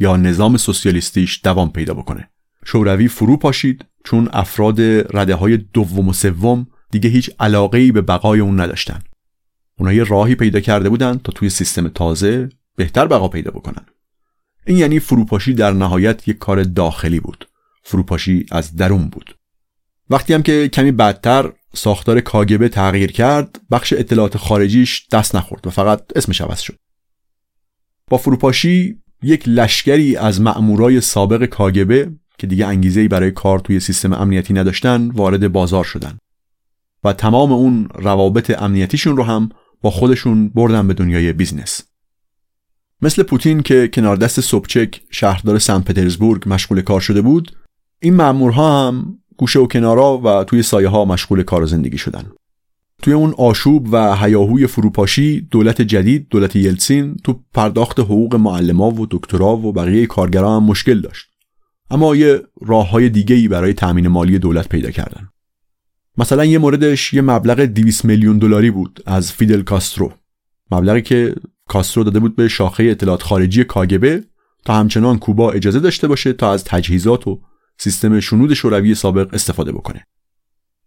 یا نظام سوسیالیستیش دوام پیدا بکنه. شوروی فرو پاشید چون افراد رده های دوم و سوم دیگه هیچ علاقه به بقای اون نداشتن. اونها یه راهی پیدا کرده بودن تا توی سیستم تازه بهتر بقا پیدا بکنن. این یعنی فروپاشی در نهایت یک کار داخلی بود. فروپاشی از درون بود. وقتی هم که کمی بعدتر ساختار کاگبه تغییر کرد بخش اطلاعات خارجیش دست نخورد و فقط اسمش عوض شد. با فروپاشی یک لشکری از مأمورای سابق کاگبه که دیگه انگیزه برای کار توی سیستم امنیتی نداشتن وارد بازار شدن. و تمام اون روابط امنیتیشون رو هم با خودشون بردن به دنیای business. مثل پوتین که کنار دست سوبچک شهردار سن پترزبورگ مشغول کار شده بود این مأمورها هم گوشه و کنارا و توی سایه ها مشغول کار و زندگی شدن. توی اون آشوب و هیاهوی فروپاشی دولت جدید دولت یلسین تو پرداخت حقوق معلما و دکترا و بقیه کارگران هم مشکل داشت. اما یه راه های دیگه ای برای تامین مالی دولت پیدا کردن. مثلا یه موردش یه مبلغ 200 میلیون دلاری بود از فیدل کاسترو. مبلغی که کاسترو داده بود به شاخه اطلاعات خارجی کاگبه تا همچنان کوبا اجازه داشته باشه تا از تجهیزات و سیستم شنود شوروی سابق استفاده بکنه.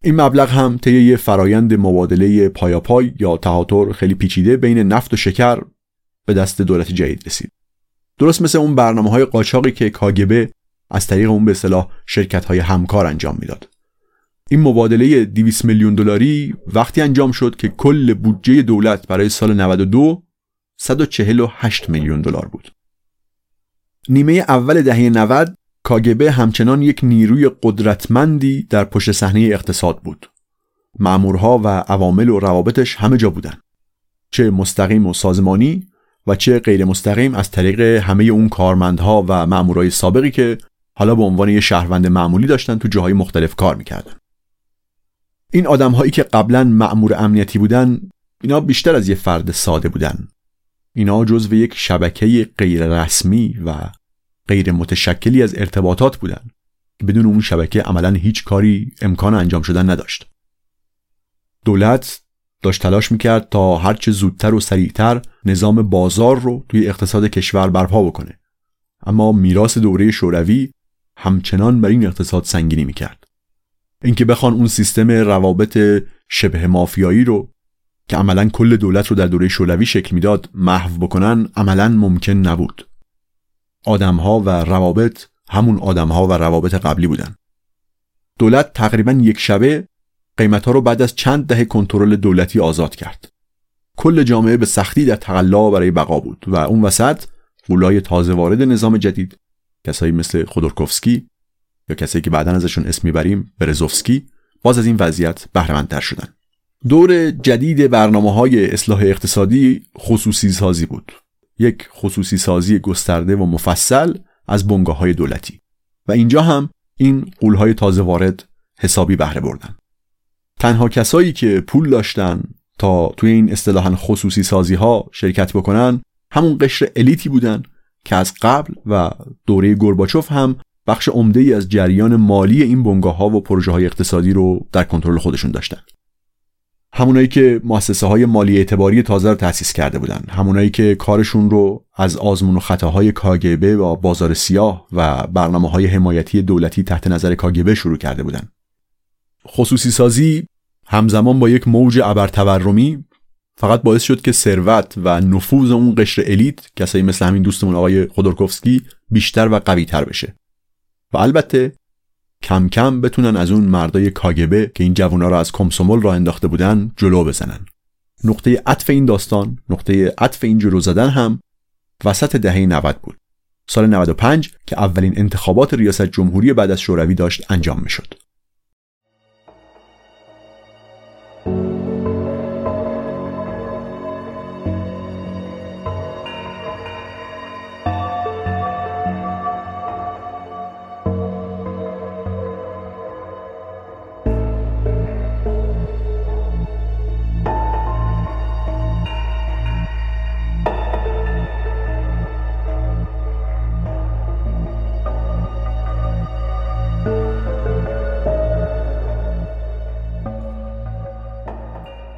این مبلغ هم طی یه فرایند مبادله پایاپای یا تهاتر خیلی پیچیده بین نفت و شکر به دست دولت جدید رسید. درست مثل اون برنامه های قاچاقی که کاگبه از طریق اون به صلاح شرکت های همکار انجام می‌داد این مبادله 200 میلیون دلاری وقتی انجام شد که کل بودجه دولت برای سال 92 148 میلیون دلار بود نیمه اول دهه 90 کاگبه همچنان یک نیروی قدرتمندی در پشت صحنه اقتصاد بود. معمورها و عوامل و روابطش همه جا بودن. چه مستقیم و سازمانی و چه غیر مستقیم از طریق همه اون کارمندها و مامورای سابقی که حالا به عنوان یه شهروند معمولی داشتن تو جاهای مختلف کار می‌کردن. این آدم هایی که قبلا معمور امنیتی بودن اینا بیشتر از یه فرد ساده بودن. اینا جزو یک شبکه غیر رسمی و غیر متشکلی از ارتباطات بودن که بدون اون شبکه عملا هیچ کاری امکان انجام شدن نداشت دولت داشت تلاش می‌کرد تا هرچه زودتر و سریعتر نظام بازار رو توی اقتصاد کشور برپا بکنه اما میراث دوره شوروی همچنان بر این اقتصاد سنگینی می‌کرد. اینکه بخوان اون سیستم روابط شبه مافیایی رو که عملا کل دولت رو در دوره شوروی شکل می‌داد محو بکنن عملا ممکن نبود. آدمها و روابط همون آدمها و روابط قبلی بودن. دولت تقریبا یک شبه قیمتها رو بعد از چند دهه کنترل دولتی آزاد کرد. کل جامعه به سختی در تقلا برای بقا بود و اون وسط قولای تازه وارد نظام جدید کسایی مثل خودورکوفسکی یا کسایی که بعدا ازشون اسم می‌بریم برزوفسکی باز از این وضعیت بهرهمندتر شدن. دور جدید برنامه های اصلاح اقتصادی خصوصی سازی بود. یک خصوصی سازی گسترده و مفصل از بنگاه های دولتی. و اینجا هم این قولهای تازه وارد حسابی بهره بردن. تنها کسایی که پول داشتن تا توی این اصطلاحا خصوصی سازی ها شرکت بکنن همون قشر الیتی بودن که از قبل و دوره گرباچوف هم بخش عمده ای از جریان مالی این بنگاه ها و پروژه های اقتصادی رو در کنترل خودشون داشتن. همونایی که مؤسسه های مالی اعتباری تازه رو تأسیس کرده بودن همونایی که کارشون رو از آزمون و خطاهای کاگبه و بازار سیاه و برنامه های حمایتی دولتی تحت نظر کاگبه شروع کرده بودن. خصوصی سازی همزمان با یک موج ابرتورمی فقط باعث شد که ثروت و نفوذ اون قشر الیت کسایی مثل همین دوستمون آقای خودورکوفسکی بیشتر و قوی تر بشه. و البته کم کم بتونن از اون مردای کاگبه که این جوونا رو از کمسومول را انداخته بودن جلو بزنن. نقطه عطف این داستان نقطه عطف این جلو زدن هم وسط دهه 90 بود. سال 95 که اولین انتخابات ریاست جمهوری بعد از شوروی داشت انجام می‌شد.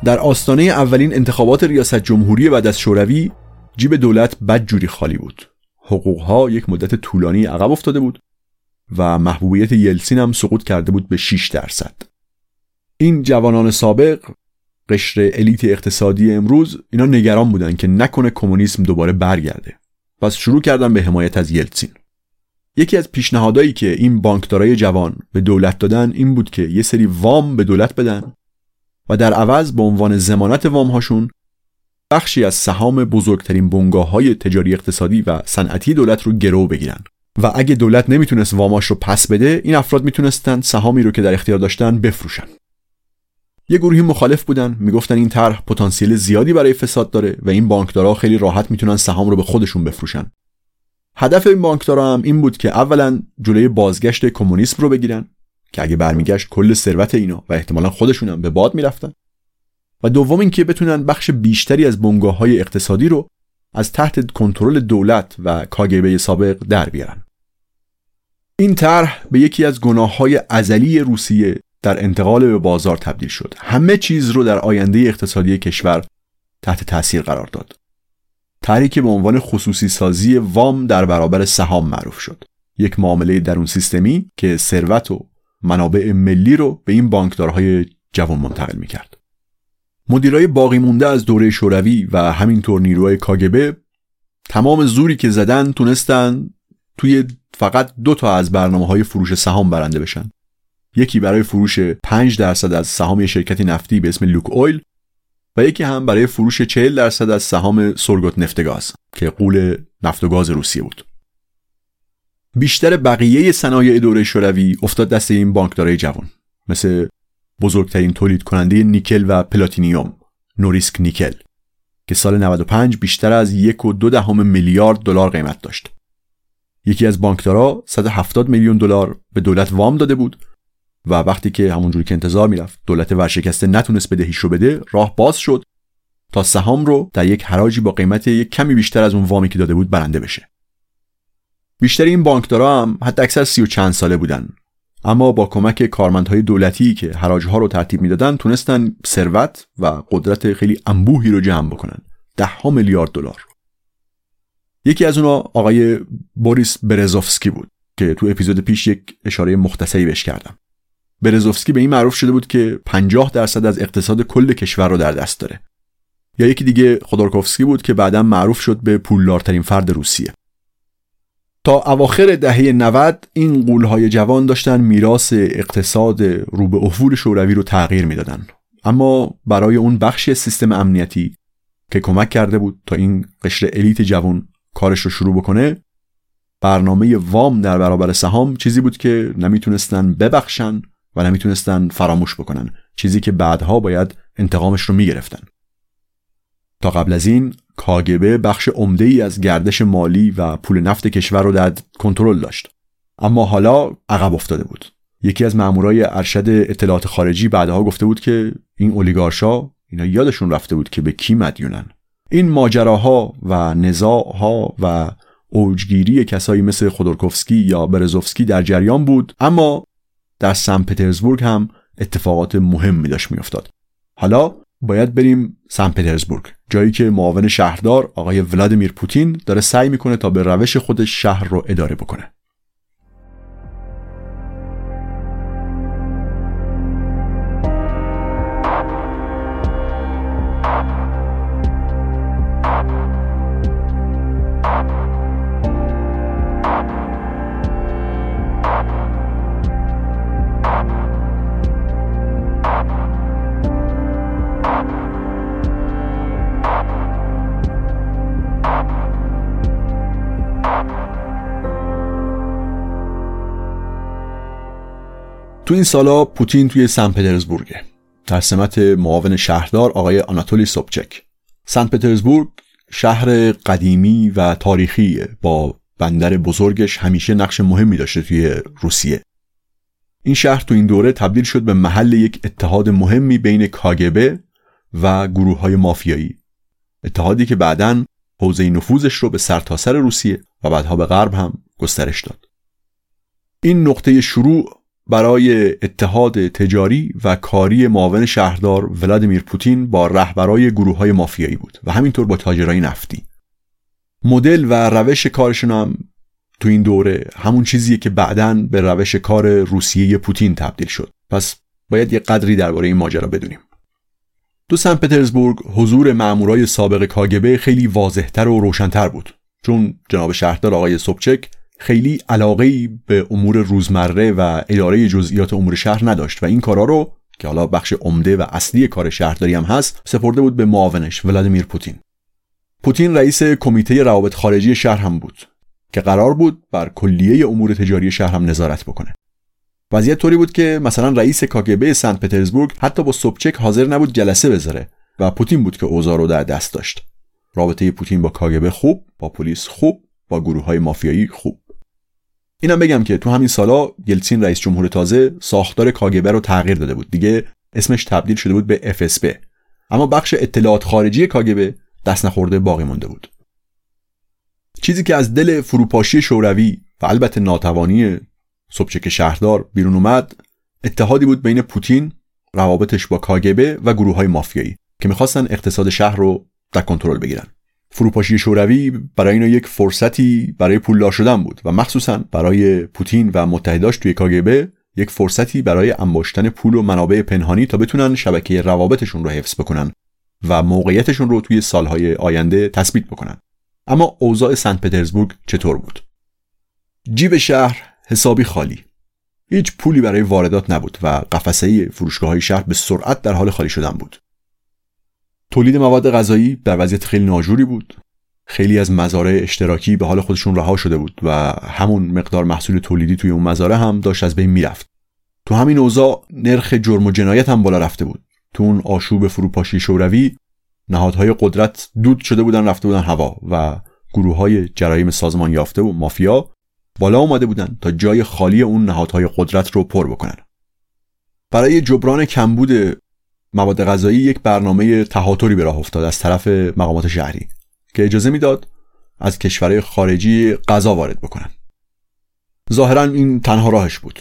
در آستانه اولین انتخابات ریاست جمهوری بعد از شوروی جیب دولت بدجوری خالی بود. حقوقها یک مدت طولانی عقب افتاده بود و محبوبیت یلسین هم سقوط کرده بود به 6 درصد. این جوانان سابق قشر الیت اقتصادی امروز اینا نگران بودن که نکنه کمونیسم دوباره برگرده. پس شروع کردن به حمایت از یلتسین یکی از پیشنهادهایی که این بانکدارای جوان به دولت دادن این بود که یه سری وام به دولت بدن و در عوض به عنوان زمانت وامهاشون بخشی از سهام بزرگترین بنگاه های تجاری اقتصادی و صنعتی دولت رو گرو بگیرن. و اگه دولت نمی‌تونست واماش رو پس بده این افراد می‌تونستن سهامی رو که در اختیار داشتن بفروشن. یه گروهی مخالف بودن می‌گفتن این طرح پتانسیل زیادی برای فساد داره و این بانکدارا خیلی راحت می‌تونن سهام رو به خودشون بفروشن. هدف این بانکدارا هم این بود که اولا جلوی بازگشت کمونیسم رو بگیرن که اگه برمیگشت کل ثروت اینا و احتمالا هم به باد می‌رفتن. و دوم اینکه بتونن بخش بیشتری از بنگاه های اقتصادی رو از تحت کنترل دولت و کاگبه سابق در بیارن. این طرح به یکی از گناه های ازلی روسیه در انتقال به بازار تبدیل شد. همه چیز رو در آینده اقتصادی کشور تحت تاثیر قرار داد. طرحی که به عنوان خصوصی سازی وام در برابر سهام معروف شد. یک معامله درون سیستمی که ثروت و منابع ملی رو به این بانکدارهای جوان منتقل می‌کرد. مدیرای باقی مونده از دوره شوروی و همینطور نیروهای کاگبه تمام زوری که زدن تونستن توی فقط دو تا از برنامه های فروش سهام برنده بشن. یکی برای فروش 5 درصد از سهام شرکتی نفتی به اسم لوک اویل و یکی هم برای فروش 40 درصد از سهام سورگوت نفتگاز که قول نفت و گاز روسیه بود. بیشتر بقیه صنایع دوره شوروی افتاد دست این بانکدارای جوان مثل بزرگترین تولید کننده نیکل و پلاتینیوم نوریسک نیکل که سال 95 بیشتر از یک و دو دهم میلیارد دلار قیمت داشت. یکی از بانکدارا 170 میلیون دلار به دولت وام داده بود و وقتی که همونجوری که انتظار می‌رفت دولت ورشکسته نتونست بدهیش رو بده راه باز شد تا سهام رو در یک حراجی با قیمت یک کمی بیشتر از اون وامی که داده بود برنده بشه. بیشتر این بانکدارا هم حتی اکثر سی و چند ساله بودن. اما با کمک کارمندهای دولتی که حراجها رو ترتیب می‌دادن تونستن ثروت و قدرت خیلی انبوهی رو جمع بکنن. ده ها میلیارد دلار. یکی از اونا آقای بوریس برزوفسکی بود که تو اپیزود پیش یک اشاره مختصری بهش کردم. برزوفسکی به این معروف شده بود که 50 درصد از اقتصاد کل کشور رو در دست داره. یا یکی دیگه خودورکوفسکی بود که بعدا معروف شد به پولدارترین فرد روسیه. تا اواخر دهه 90 این قولهای جوان داشتن میراث اقتصاد رو به افول شوروی رو تغییر می‌دادن. اما برای اون بخشی سیستم امنیتی که کمک کرده بود تا این قشر الیت جوان کارش رو شروع بکنه برنامه وام در برابر سهام چیزی بود که نمی‌تونستن ببخشن و نمی‌تونستن فراموش بکنن. چیزی که بعدها باید انتقامش رو می‌گرفتن. تا قبل از این کاگبه بخش عمده ای از گردش مالی و پول نفت کشور رو در کنترل داشت. اما حالا عقب افتاده بود. یکی از مامورای ارشد اطلاعات خارجی بعدها گفته بود که این اولیگارشا اینا یادشون رفته بود که به کی مدیونن. این ماجراها و نزاعها و اوجگیری کسایی مثل خودورکوفسکی یا برزوفسکی در جریان بود اما در سن پترزبورگ هم اتفاقات مهمی داشت میافتاد. حالا باید بریم سن پترزبورگ جایی که معاون شهردار آقای ولادیمیر پوتین داره سعی می‌کنه تا به روش خودش شهر رو اداره بکنه. تو این سالا پوتین توی سن پترزبورگه. در سمت معاون شهردار آقای آناتولی سوبچک. سن پترزبورگ شهر قدیمی و تاریخی با بندر بزرگش همیشه نقش مهمی داشته توی روسیه. این شهر تو این دوره تبدیل شد به محل یک اتحاد مهمی بین کاگبه و گروه های مافیایی. اتحادی که بعدا حوزه نفوذش رو به سرتاسر سر روسیه و بعدها به غرب هم گسترش داد. این نقطه شروع برای اتحاد تجاری و کاری معاون شهردار ولادیمیر پوتین با رهبرای گروه های مافیایی بود و همینطور با تاجرای نفتی. مدل و روش کارشون هم تو این دوره همون چیزیه که بعدا به روش کار روسیه پوتین تبدیل شد. پس باید یه قدری درباره این ماجرا بدونیم. تو سن پترزبورگ حضور مامورای سابق کاگبه خیلی واضحتر و روشنتر بود. چون جناب شهردار آقای سوبچک خیلی علاقه به امور روزمره و اداره جزئیات امور شهر نداشت و این کارا رو که حالا بخش عمده و اصلی کار شهرداری هم هست سپرده بود به معاونش ولادیمیر پوتین. پوتین رئیس کمیته روابط خارجی شهر هم بود که قرار بود بر کلیه امور تجاری شهر هم نظارت بکنه. وضعیت طوری بود که مثلا رئیس کاگبه سنت پترزبورگ حتی با سوبچک حاضر نبود جلسه بذاره و پوتین بود که اوضاع رو در دست داشت. رابطه پوتین با کاگبه خوب با پلیس خوب با گروه های مافیایی خوب. اینم بگم که تو همین سالا یلتسین رئیس جمهور تازه ساختار کاگبه رو تغییر داده بود. دیگه اسمش تبدیل شده بود به FSB اما بخش اطلاعات خارجی کاگبه دست نخورده باقی مونده بود. چیزی که از دل فروپاشی شوروی و البته ناتوانی صبچک شهردار بیرون اومد اتحادی بود بین پوتین روابطش با کاگبه و گروه های مافیایی که می‌خواستن اقتصاد شهر رو در کنترل بگیرن. فروپاشی شوروی برای اینا یک فرصتی برای پولدار شدن بود و مخصوصا برای پوتین و متحداش توی کاگبه یک فرصتی برای انباشتن پول و منابع پنهانی تا بتونن شبکه روابطشون رو حفظ بکنن و موقعیتشون رو توی سالهای آینده تثبیت بکنن. اما اوضاع سنت پترزبورگ چطور بود؟ جیب شهر حسابی خالی. هیچ پولی برای واردات نبود و قفسه فروشگاه های شهر به سرعت در حال خالی شدن بود. تولید مواد غذایی در وضعیت خیلی ناجوری بود. خیلی از مزارع اشتراکی به حال خودشون رها شده بود و همون مقدار محصول تولیدی توی اون مزارع هم داشت از بین می‌رفت. تو همین اوضاع نرخ جرم و جنایت هم بالا رفته بود. تو اون آشوب فروپاشی شوروی نهادهای قدرت دود شده بودن رفته بودن هوا و گروه های جرایم سازمان یافته و مافیا بالا اومده بودن تا جای خالی اون نهادهای قدرت رو پر بکنن. برای جبران کمبود مواد غذایی یک برنامه تهاتری به راه افتاد از طرف مقامات شهری که اجازه می‌داد از کشورهای خارجی غذا وارد بکنن. ظاهرا این تنها راهش بود.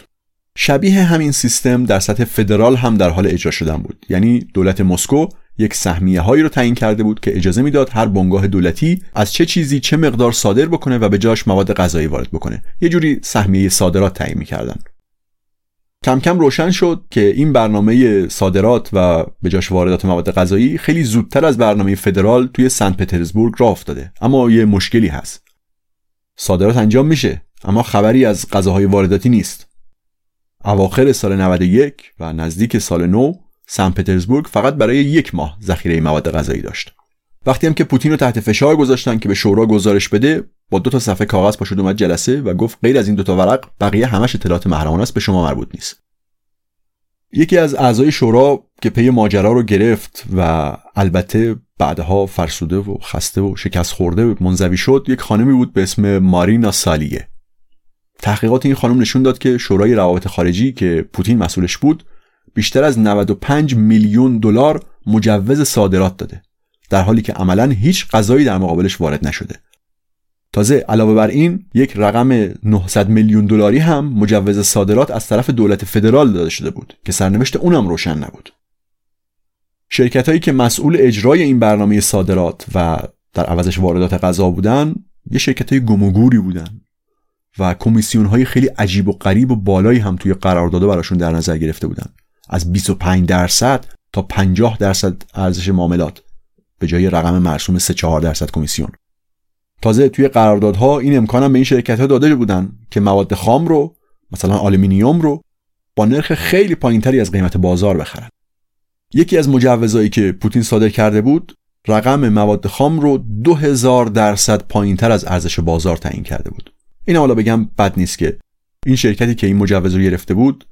شبیه همین سیستم در سطح فدرال هم در حال اجرا شدن بود. یعنی دولت مسکو یک سهمیه هایی رو تعیین کرده بود که اجازه می‌داد هر بنگاه دولتی از چه چیزی چه مقدار صادر بکنه و به جاش مواد غذایی وارد بکنه. یه جوری سهمیه صادرات تعیین می‌کردن. کم کم روشن شد که این برنامه صادرات و به جاش واردات مواد غذایی خیلی زودتر از برنامه فدرال توی سنت پترزبورگ راه افتاده. اما یه مشکلی هست. صادرات انجام میشه اما خبری از غذاهای وارداتی نیست. اواخر سال 91 و نزدیک سال نو سن پترزبورگ فقط برای یک ماه ذخیره مواد غذایی داشت. وقتی هم که پوتین رو تحت فشار گذاشتن که به شورا گزارش بده با دو تا صفحه کاغذ پاشد اومد جلسه و گفت غیر از این دو تا ورق بقیه همش اطلاعات محرمانه است به شما مربوط نیست. یکی از اعضای شورا که پی ماجرا رو گرفت و البته بعدها فرسوده و خسته و شکست خورده منزوی شد یک خانمی بود به اسم مارینا سالیه. تحقیقات این خانم نشون داد که شورای روابط خارجی که پوتین مسئولش بود بیشتر از 95 میلیون دلار مجوز صادرات داده در حالی که عملا هیچ غذایی در مقابلش وارد نشده. تازه علاوه بر این یک رقم 900 میلیون دلاری هم مجوز صادرات از طرف دولت فدرال داده شده بود که سرنوشت اونم روشن نبود. شرکت هایی که مسئول اجرای این برنامه صادرات و در عوضش واردات غذا بودن یه شرکت های گموگوری بودن و کمیسیون های خیلی عجیب و غریب و بالایی هم توی قرارداد براشون در نظر گرفته بودن. از 25 درصد تا 50 درصد ارزش معاملات به جای رقم مرسوم 3 4 درصد کمیسیون. تازه توی قراردادها این امکانم به این شرکت ها داده بودن که مواد خام رو مثلا آلومینیوم رو با نرخ خیلی پایینتری از قیمت بازار بخرن. یکی از مجوزهایی که پوتین صادر کرده بود رقم مواد خام رو 2000 درصد پایینتر از ارزش بازار تعیین کرده بود. این حالا بگم بد نیست که این شرکتی که این مجوز رو گرفته بود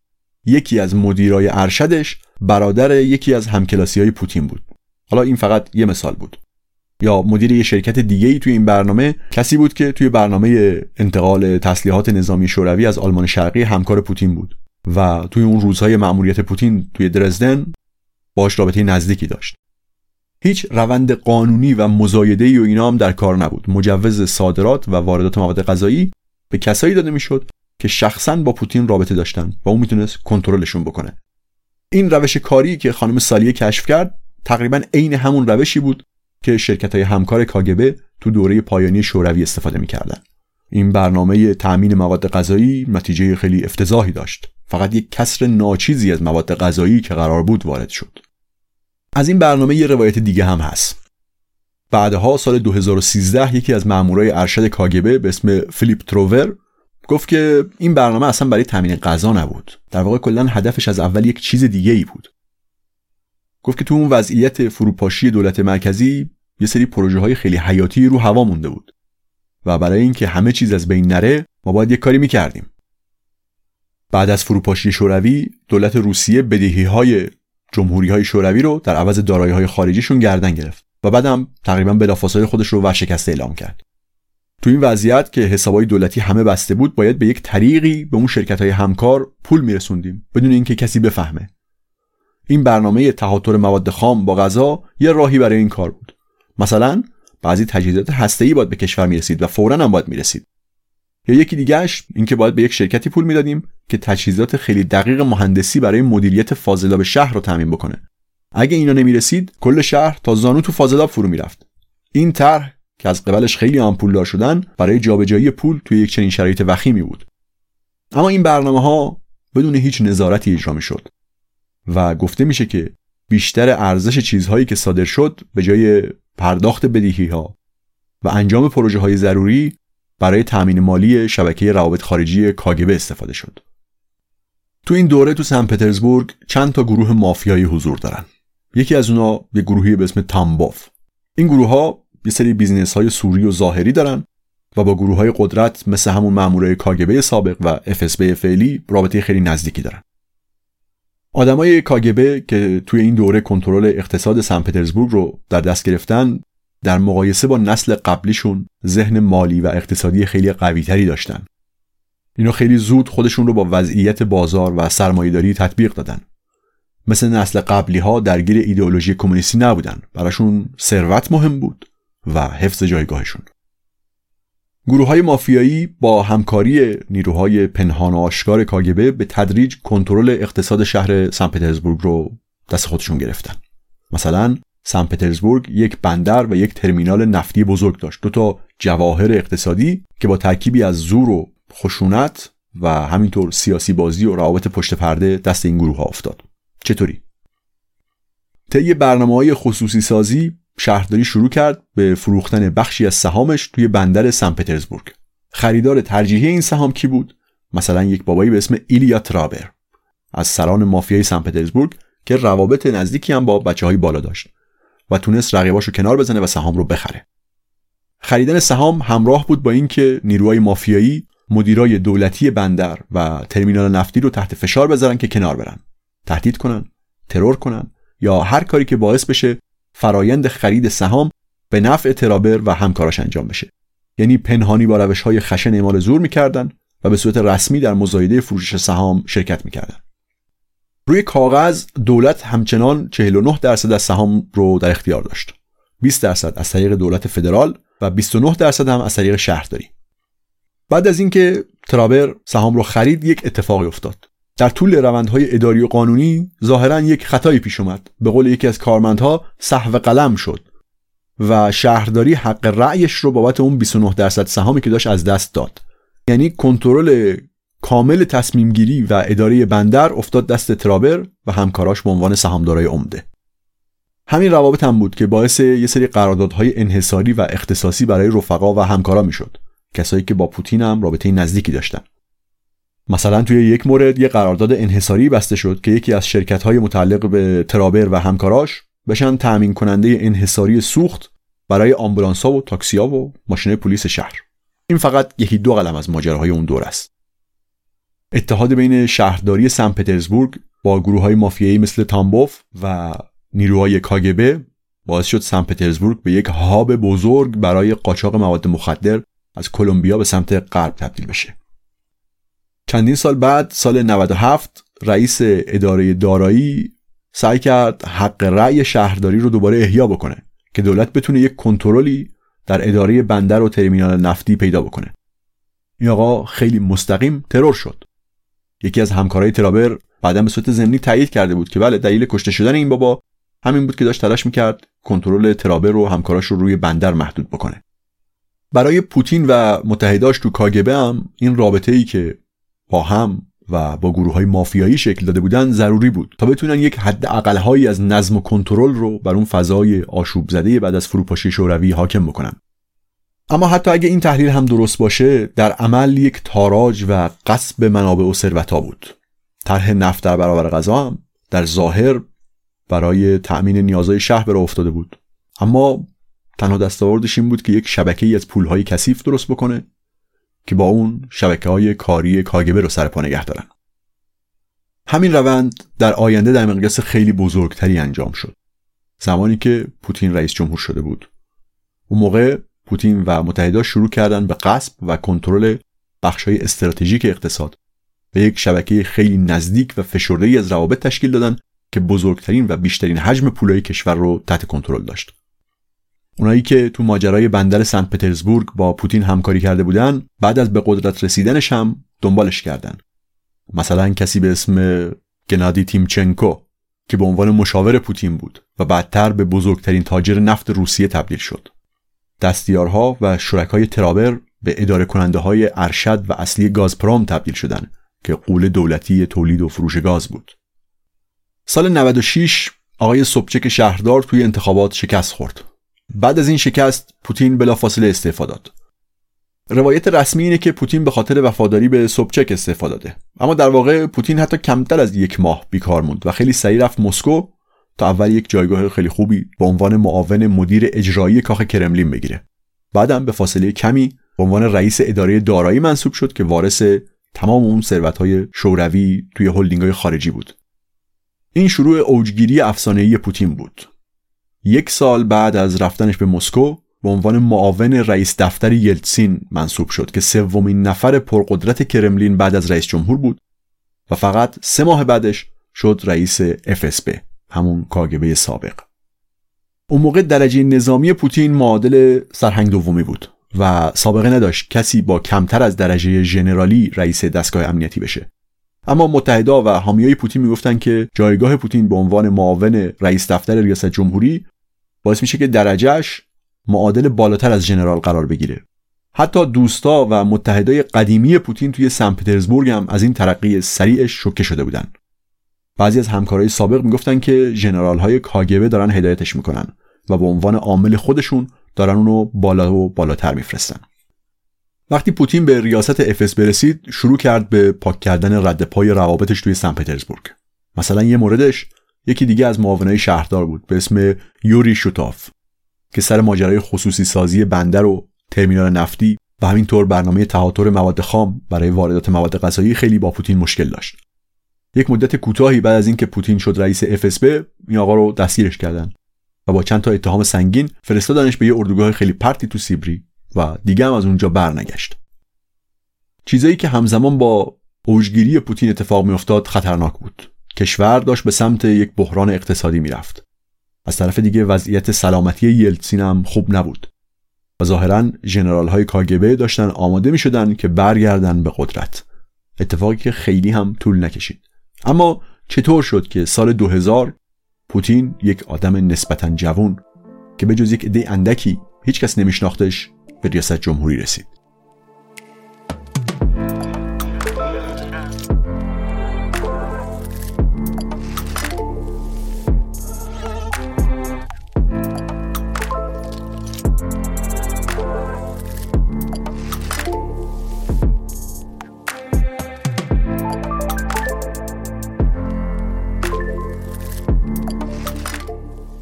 یکی از مدیرای ارشدش برادر یکی از همکلاسی های پوتین بود. حالا این فقط یه مثال بود. یا مدیر یه شرکت دیگه ای توی این برنامه کسی بود که توی برنامه انتقال تسلیحات نظامی شوروی از آلمان شرقی همکار پوتین بود و توی اون روزهای مأموریت پوتین توی درزدن باش رابطه نزدیکی داشت. هیچ روند قانونی و مزایده و اینا هم در کار نبود. مجوز صادرات و واردات مواد غذایی به کسایی داده می‌شد که شخصا با پوتین رابطه داشتن و اون می‌تونست کنترلشون بکنه. این روش کاری که خانم سالیه کشف کرد تقریبا عین همون روشی بود که شرکت های همکار کاگبه تو دوره پایانی شوروی استفاده می‌کردن. این برنامه تأمین مواد غذایی نتیجه خیلی افتضاحی داشت. فقط یک کسر ناچیزی از مواد غذایی که قرار بود وارد شد. از این برنامه یه روایت دیگه هم هست. بعدها سال 2013 یکی از مامورای ارشد کاگبه به اسم فیلیپ تروور گفت که این برنامه اصلا برای تامین غذا نبود. در واقع کلا هدفش از اول یک چیز دیگه ای بود. گفت که تو اون وضعیت فروپاشی دولت مرکزی یه سری پروژه های خیلی حیاتی رو هوا مونده بود. و برای اینکه همه چیز از بین نره ما باید یک کاری می‌کردیم. بعد از فروپاشی شوروی دولت روسیه بدهی های جمهوری های شوروی رو در عوض دارایی های خارجیشون گردن گرفت و بعدم تقریبا بلافاصله خودش رو ورشکسته اعلام کرد. تو این وضعیت که حسابای دولتی همه بسته بود باید به یک طریقی به اون شرکت های همکار پول میرسوندیم بدون اینکه کسی بفهمه. این برنامه تهاتر مواد خام با غذا یه راهی برای این کار بود. مثلا بعضی تجهیزات هسته‌ای باید به کشور می‌رسید و فورا هم باید می‌رسید. یا یکی دیگهش اینکه باید به یک شرکتی پول می‌دادیم که تجهیزات خیلی دقیق مهندسی برای مدیریت فاضلاب شهر رو تامین بکنه. اگه اینا نمی‌رسید کل شهر تا زانو تو فاضلاب فرو می‌رفت. این طرح که از قبلش خیلی هم پولدار شدن برای جابجایی پول توی یک چنین شرایط وخیمی بود. اما این برنامه ها بدون هیچ نظارتی اجرا می شد و گفته میشه که بیشتر ارزش چیزهایی که صادر شد به جای پرداخت بدهی ها و انجام پروژه های ضروری برای تأمین مالی شبکه روابط خارجی کاگبه استفاده شد. تو این دوره تو سن پترزبورگ چند تا گروه مافیایی حضور دارن. یکی از اونا یه گروهی به اسم تامباف. این گروه ها یه سری بیزینس های سوری و ظاهری دارن و با گروه های قدرت مثل همون مامورای کاگبه سابق و FSB فعلی رابطه خیلی نزدیکی دارن. آدمای کاگبه که توی این دوره کنترل اقتصاد سن پترزبورگ رو در دست گرفتن در مقایسه با نسل قبلیشون ذهن مالی و اقتصادی خیلی قویتری داشتن. اینا خیلی زود خودشون رو با وضعیت بازار و سرمایهداری تطبیق دادن. مثل نسل قبلی ها درگیر ایدئولوژی کمونیستی نبودن. براشون ثروت مهم بود و حفظ جایگاهشون. گروه های مافیایی با همکاری نیروهای پنهان و آشکار کاگبه به تدریج کنترل اقتصاد شهر سن پترزبورگ رو دست خودشون گرفتن. مثلا سن پترزبورگ یک بندر و یک ترمینال نفتی بزرگ داشت. دو تا جواهر اقتصادی که با ترکیبی از زور و خشونت و همینطور سیاسی بازی و روابط پشت پرده دست این گروه ها افتاد. چطوری؟ طی برنامه های خصوصی سازی شهرداری شروع کرد به فروختن بخشی از سهامش توی بندر سن پترزبورگ. خریدار ترجیحی این سهام کی بود؟ مثلا یک بابایی به اسم ایلیا ترابر از سران مافیای سن پترزبورگ که روابط نزدیکی هم با بچه های بالا داشت و تونست رقیباش رو کنار بزنه و سهام رو بخره. خریدن سهام همراه بود با اینکه نیروهای مافیایی مدیرای دولتی بندر و ترمینال نفتی رو تحت فشار بذارن که کنار برن. تهدید کنن ترور کنن یا هر کاری که باعث بشه فرایند خرید سهام به نفع ترابر و همکاراش انجام بشه. یعنی پنهانی با روش های خشن اعمال زور می‌کردن و به صورت رسمی در مزایده فروش سهام شرکت می‌کردن. روی کاغذ دولت همچنان 49 درصد از سهام رو در اختیار داشت. 20 درصد از طریق دولت فدرال و 29 درصد هم از طریق شهرداری. بعد از اینکه ترابر سهام رو خرید یک اتفاقی افتاد. در طول روندهای اداری و قانونی ظاهرا یک خطایی پیش اومد. به قول یکی از کارمندها صحو قلم شد و شهرداری حق رأیش رو بابت اون 29 درصد سهامی که داشت از دست داد. یعنی کنترل کامل تصمیم گیری و اداره بندر افتاد دست ترابر و همکاراش به عنوان سهامدارای عمده. همین روابط هم بود که باعث یه سری قراردادهای انحصاری و اختصاصی برای رفقا و همکارا می‌شد. کسایی که با پوتین هم رابطه نزدیکی داشتن. مثلا توی یک مورد یه قرارداد انحصاری بسته شد که یکی از شرکت های متعلق به ترابر و همکاراش بشن تأمین کننده انحصاری سوخت برای آمبولانس ها و تاکسی ها و ماشین پلیس شهر. این فقط یکی دو قلم از ماجراهای اون دور است. اتحاد بین شهرداری سن پترزبورگ با گروه های مافیایی مثل تامبوف و نیروهای کاگبه باعث شد سن پترزبورگ به یک هاب بزرگ برای قاچاق مواد مخدر از کلمبیا به سمت غرب تبدیل بشه. چندین سال بعد سال 97 رئیس اداره دارایی سعی کرد حق رأی شهرداری رو دوباره احیا بکنه که دولت بتونه یک کنترلی در اداره بندر و ترمینال نفتی پیدا بکنه. این آقا خیلی مستقیم ترور شد. یکی از همکارای ترابر بعدا به صورت ضمنی تایید کرده بود که بله دلیل کشته شدن این بابا همین بود که داشت تلاش می‌کرد کنترل ترابر و همکاراش رو روی بندر محدود بکنه. برای پوتین و متحداش تو کاگبه هم این رابطه ای که با هم و با گروه های مافیایی شکل داده بودن ضروری بود تا بتونن یک حد اقلهایی از نظم و کنترل رو بر اون فضای آشوب زده بعد از فروپاشی شوروی حاکم بکنن. اما حتی اگه این تحلیل هم درست باشه در عمل یک تاراج و قصب منابع و ثروتها بود. طرح نفت در برابر غذا هم در ظاهر برای تأمین نیازهای شهر به افتاده بود. اما تنها دستاوردش این بود که یک شبکه ای از پولهای کثیف درست بکنه که با اون شبکه های کاری کاگبه رو سر پا نگه دارن. همین روند در آینده در مقیاس خیلی بزرگتری انجام شد. زمانی که پوتین رئیس جمهور شده بود. اون موقع پوتین و متحدا شروع کردن به قصب و کنترل های استراتژیک اقتصاد. به یک شبکه خیلی نزدیک و فشرده از روابط تشکیل دادن که بزرگترین و بیشترین حجم پولای کشور رو تحت کنترل داشت. اونایی که تو ماجرای بندر سنت پترزبورگ با پوتین همکاری کرده بودن بعد از به قدرت رسیدنش هم دنبالش کردن. مثلا کسی به اسم گنادی تیمچنکو که به عنوان مشاور پوتین بود و بعدتر به بزرگترین تاجر نفت روسیه تبدیل شد. دستیارها و شرکای ترابر به اداره کننده های ارشد و اصلی گازپرام تبدیل شدن که قول دولتی تولید و فروش گاز بود. سال 96 آقای سبچک شهردار توی انتخابات شکست خورد. بعد از این شکست پوتین بلافاصله استعفا داد. روایت رسمی اینه که پوتین به خاطر وفاداری به سوبچک استعفا داده. اما در واقع پوتین حتی کمتر از یک ماه بیکار موند و خیلی سریع رفت مسکو تا اول یک جایگاه خیلی خوبی به عنوان معاون مدیر اجرایی کاخ کرملین بگیره. بعدم به فاصله کمی به عنوان رئیس اداره دارایی منصوب شد که وارث تمام اون ثروت‌های شوروی توی هلدینگ‌های خارجی بود. این شروع اوجگیری افسانه‌ای پوتین بود. یک سال بعد از رفتنش به مسکو به عنوان معاون رئیس دفتر یلتسین منصوب شد که سومین نفر پرقدرت کرملین بعد از رئیس جمهور بود و فقط سه ماه بعدش شد رئیس FSB همون کاگبه سابق. اون موقع درجه نظامی پوتین معادل سرهنگ دومی بود و سابقه نداشت کسی با کمتر از درجه ژنرالی رئیس دستگاه امنیتی بشه. اما متحدا و حامیای پوتین می‌گفتن که جایگاه پوتین به عنوان معاون رئیس دفتر ریاست جمهوری باعث میشه که درجهش معادل بالاتر از ژنرال قرار بگیره. حتی دوستا و متحدای قدیمی پوتین توی سن پترزبورگ هم از این ترقی سریعش شوکه شده بودن. بعضی از همکارای سابق می‌گفتن که ژنرال های کاگبه دارن هدایتش می‌کنن و به عنوان عامل خودشون دارن اونو بالا و بالاتر میفرستن. وقتی پوتین به ریاست افس برسید شروع کرد به پاک کردن رد پای روابطش توی سن پترزبورگ. مثلا یه موردش یکی دیگه از معاونای شهردار بود به اسم یوری شوتاف که سر ماجرای خصوصی سازی بندر و ترمینال نفتی و همینطور برنامه تهاتر مواد خام برای واردات مواد غذایی خیلی با پوتین مشکل داشت. یک مدت کوتاهی بعد از اینکه پوتین شد رئیس FSB این آقا رو دستگیرش کردن و با چند تا اتهام سنگین فرستادنش به یه اردوگاه خیلی پرتی تو سیبری و دیگه هم از اونجا برنگشت. چیزایی که همزمان با اوجگیری پوتین اتفاق میافتاد خطرناک بود. کشور داشت به سمت یک بحران اقتصادی می‌رفت. از طرف دیگه وضعیت سلامتی یلتسین هم خوب نبود. و ظاهرا ژنرال های کاگبه داشتن آماده می شدن که برگردن به قدرت. اتفاقی که خیلی هم طول نکشید. اما چطور شد که سال 2000 پوتین یک آدم نسبتا جوان که به جز یک عده اندکی هیچکس نمیشناختش به ریاست جمهوری رسید؟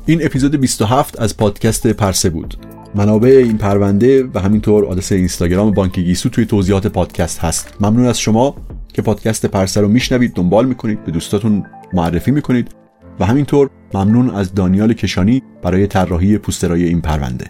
این اپیزود 27 از پادکست پرسه بود. منابع این پرونده و همینطور آدرس اینستاگرام بانک گیسو توی توضیحات پادکست هست. ممنون از شما که پادکست پرسه رو میشنوید دنبال می‌کنید به دوستاتون معرفی می‌کنید. و همینطور ممنون از دانیال کشانی برای طراحی پوسترای این پرونده.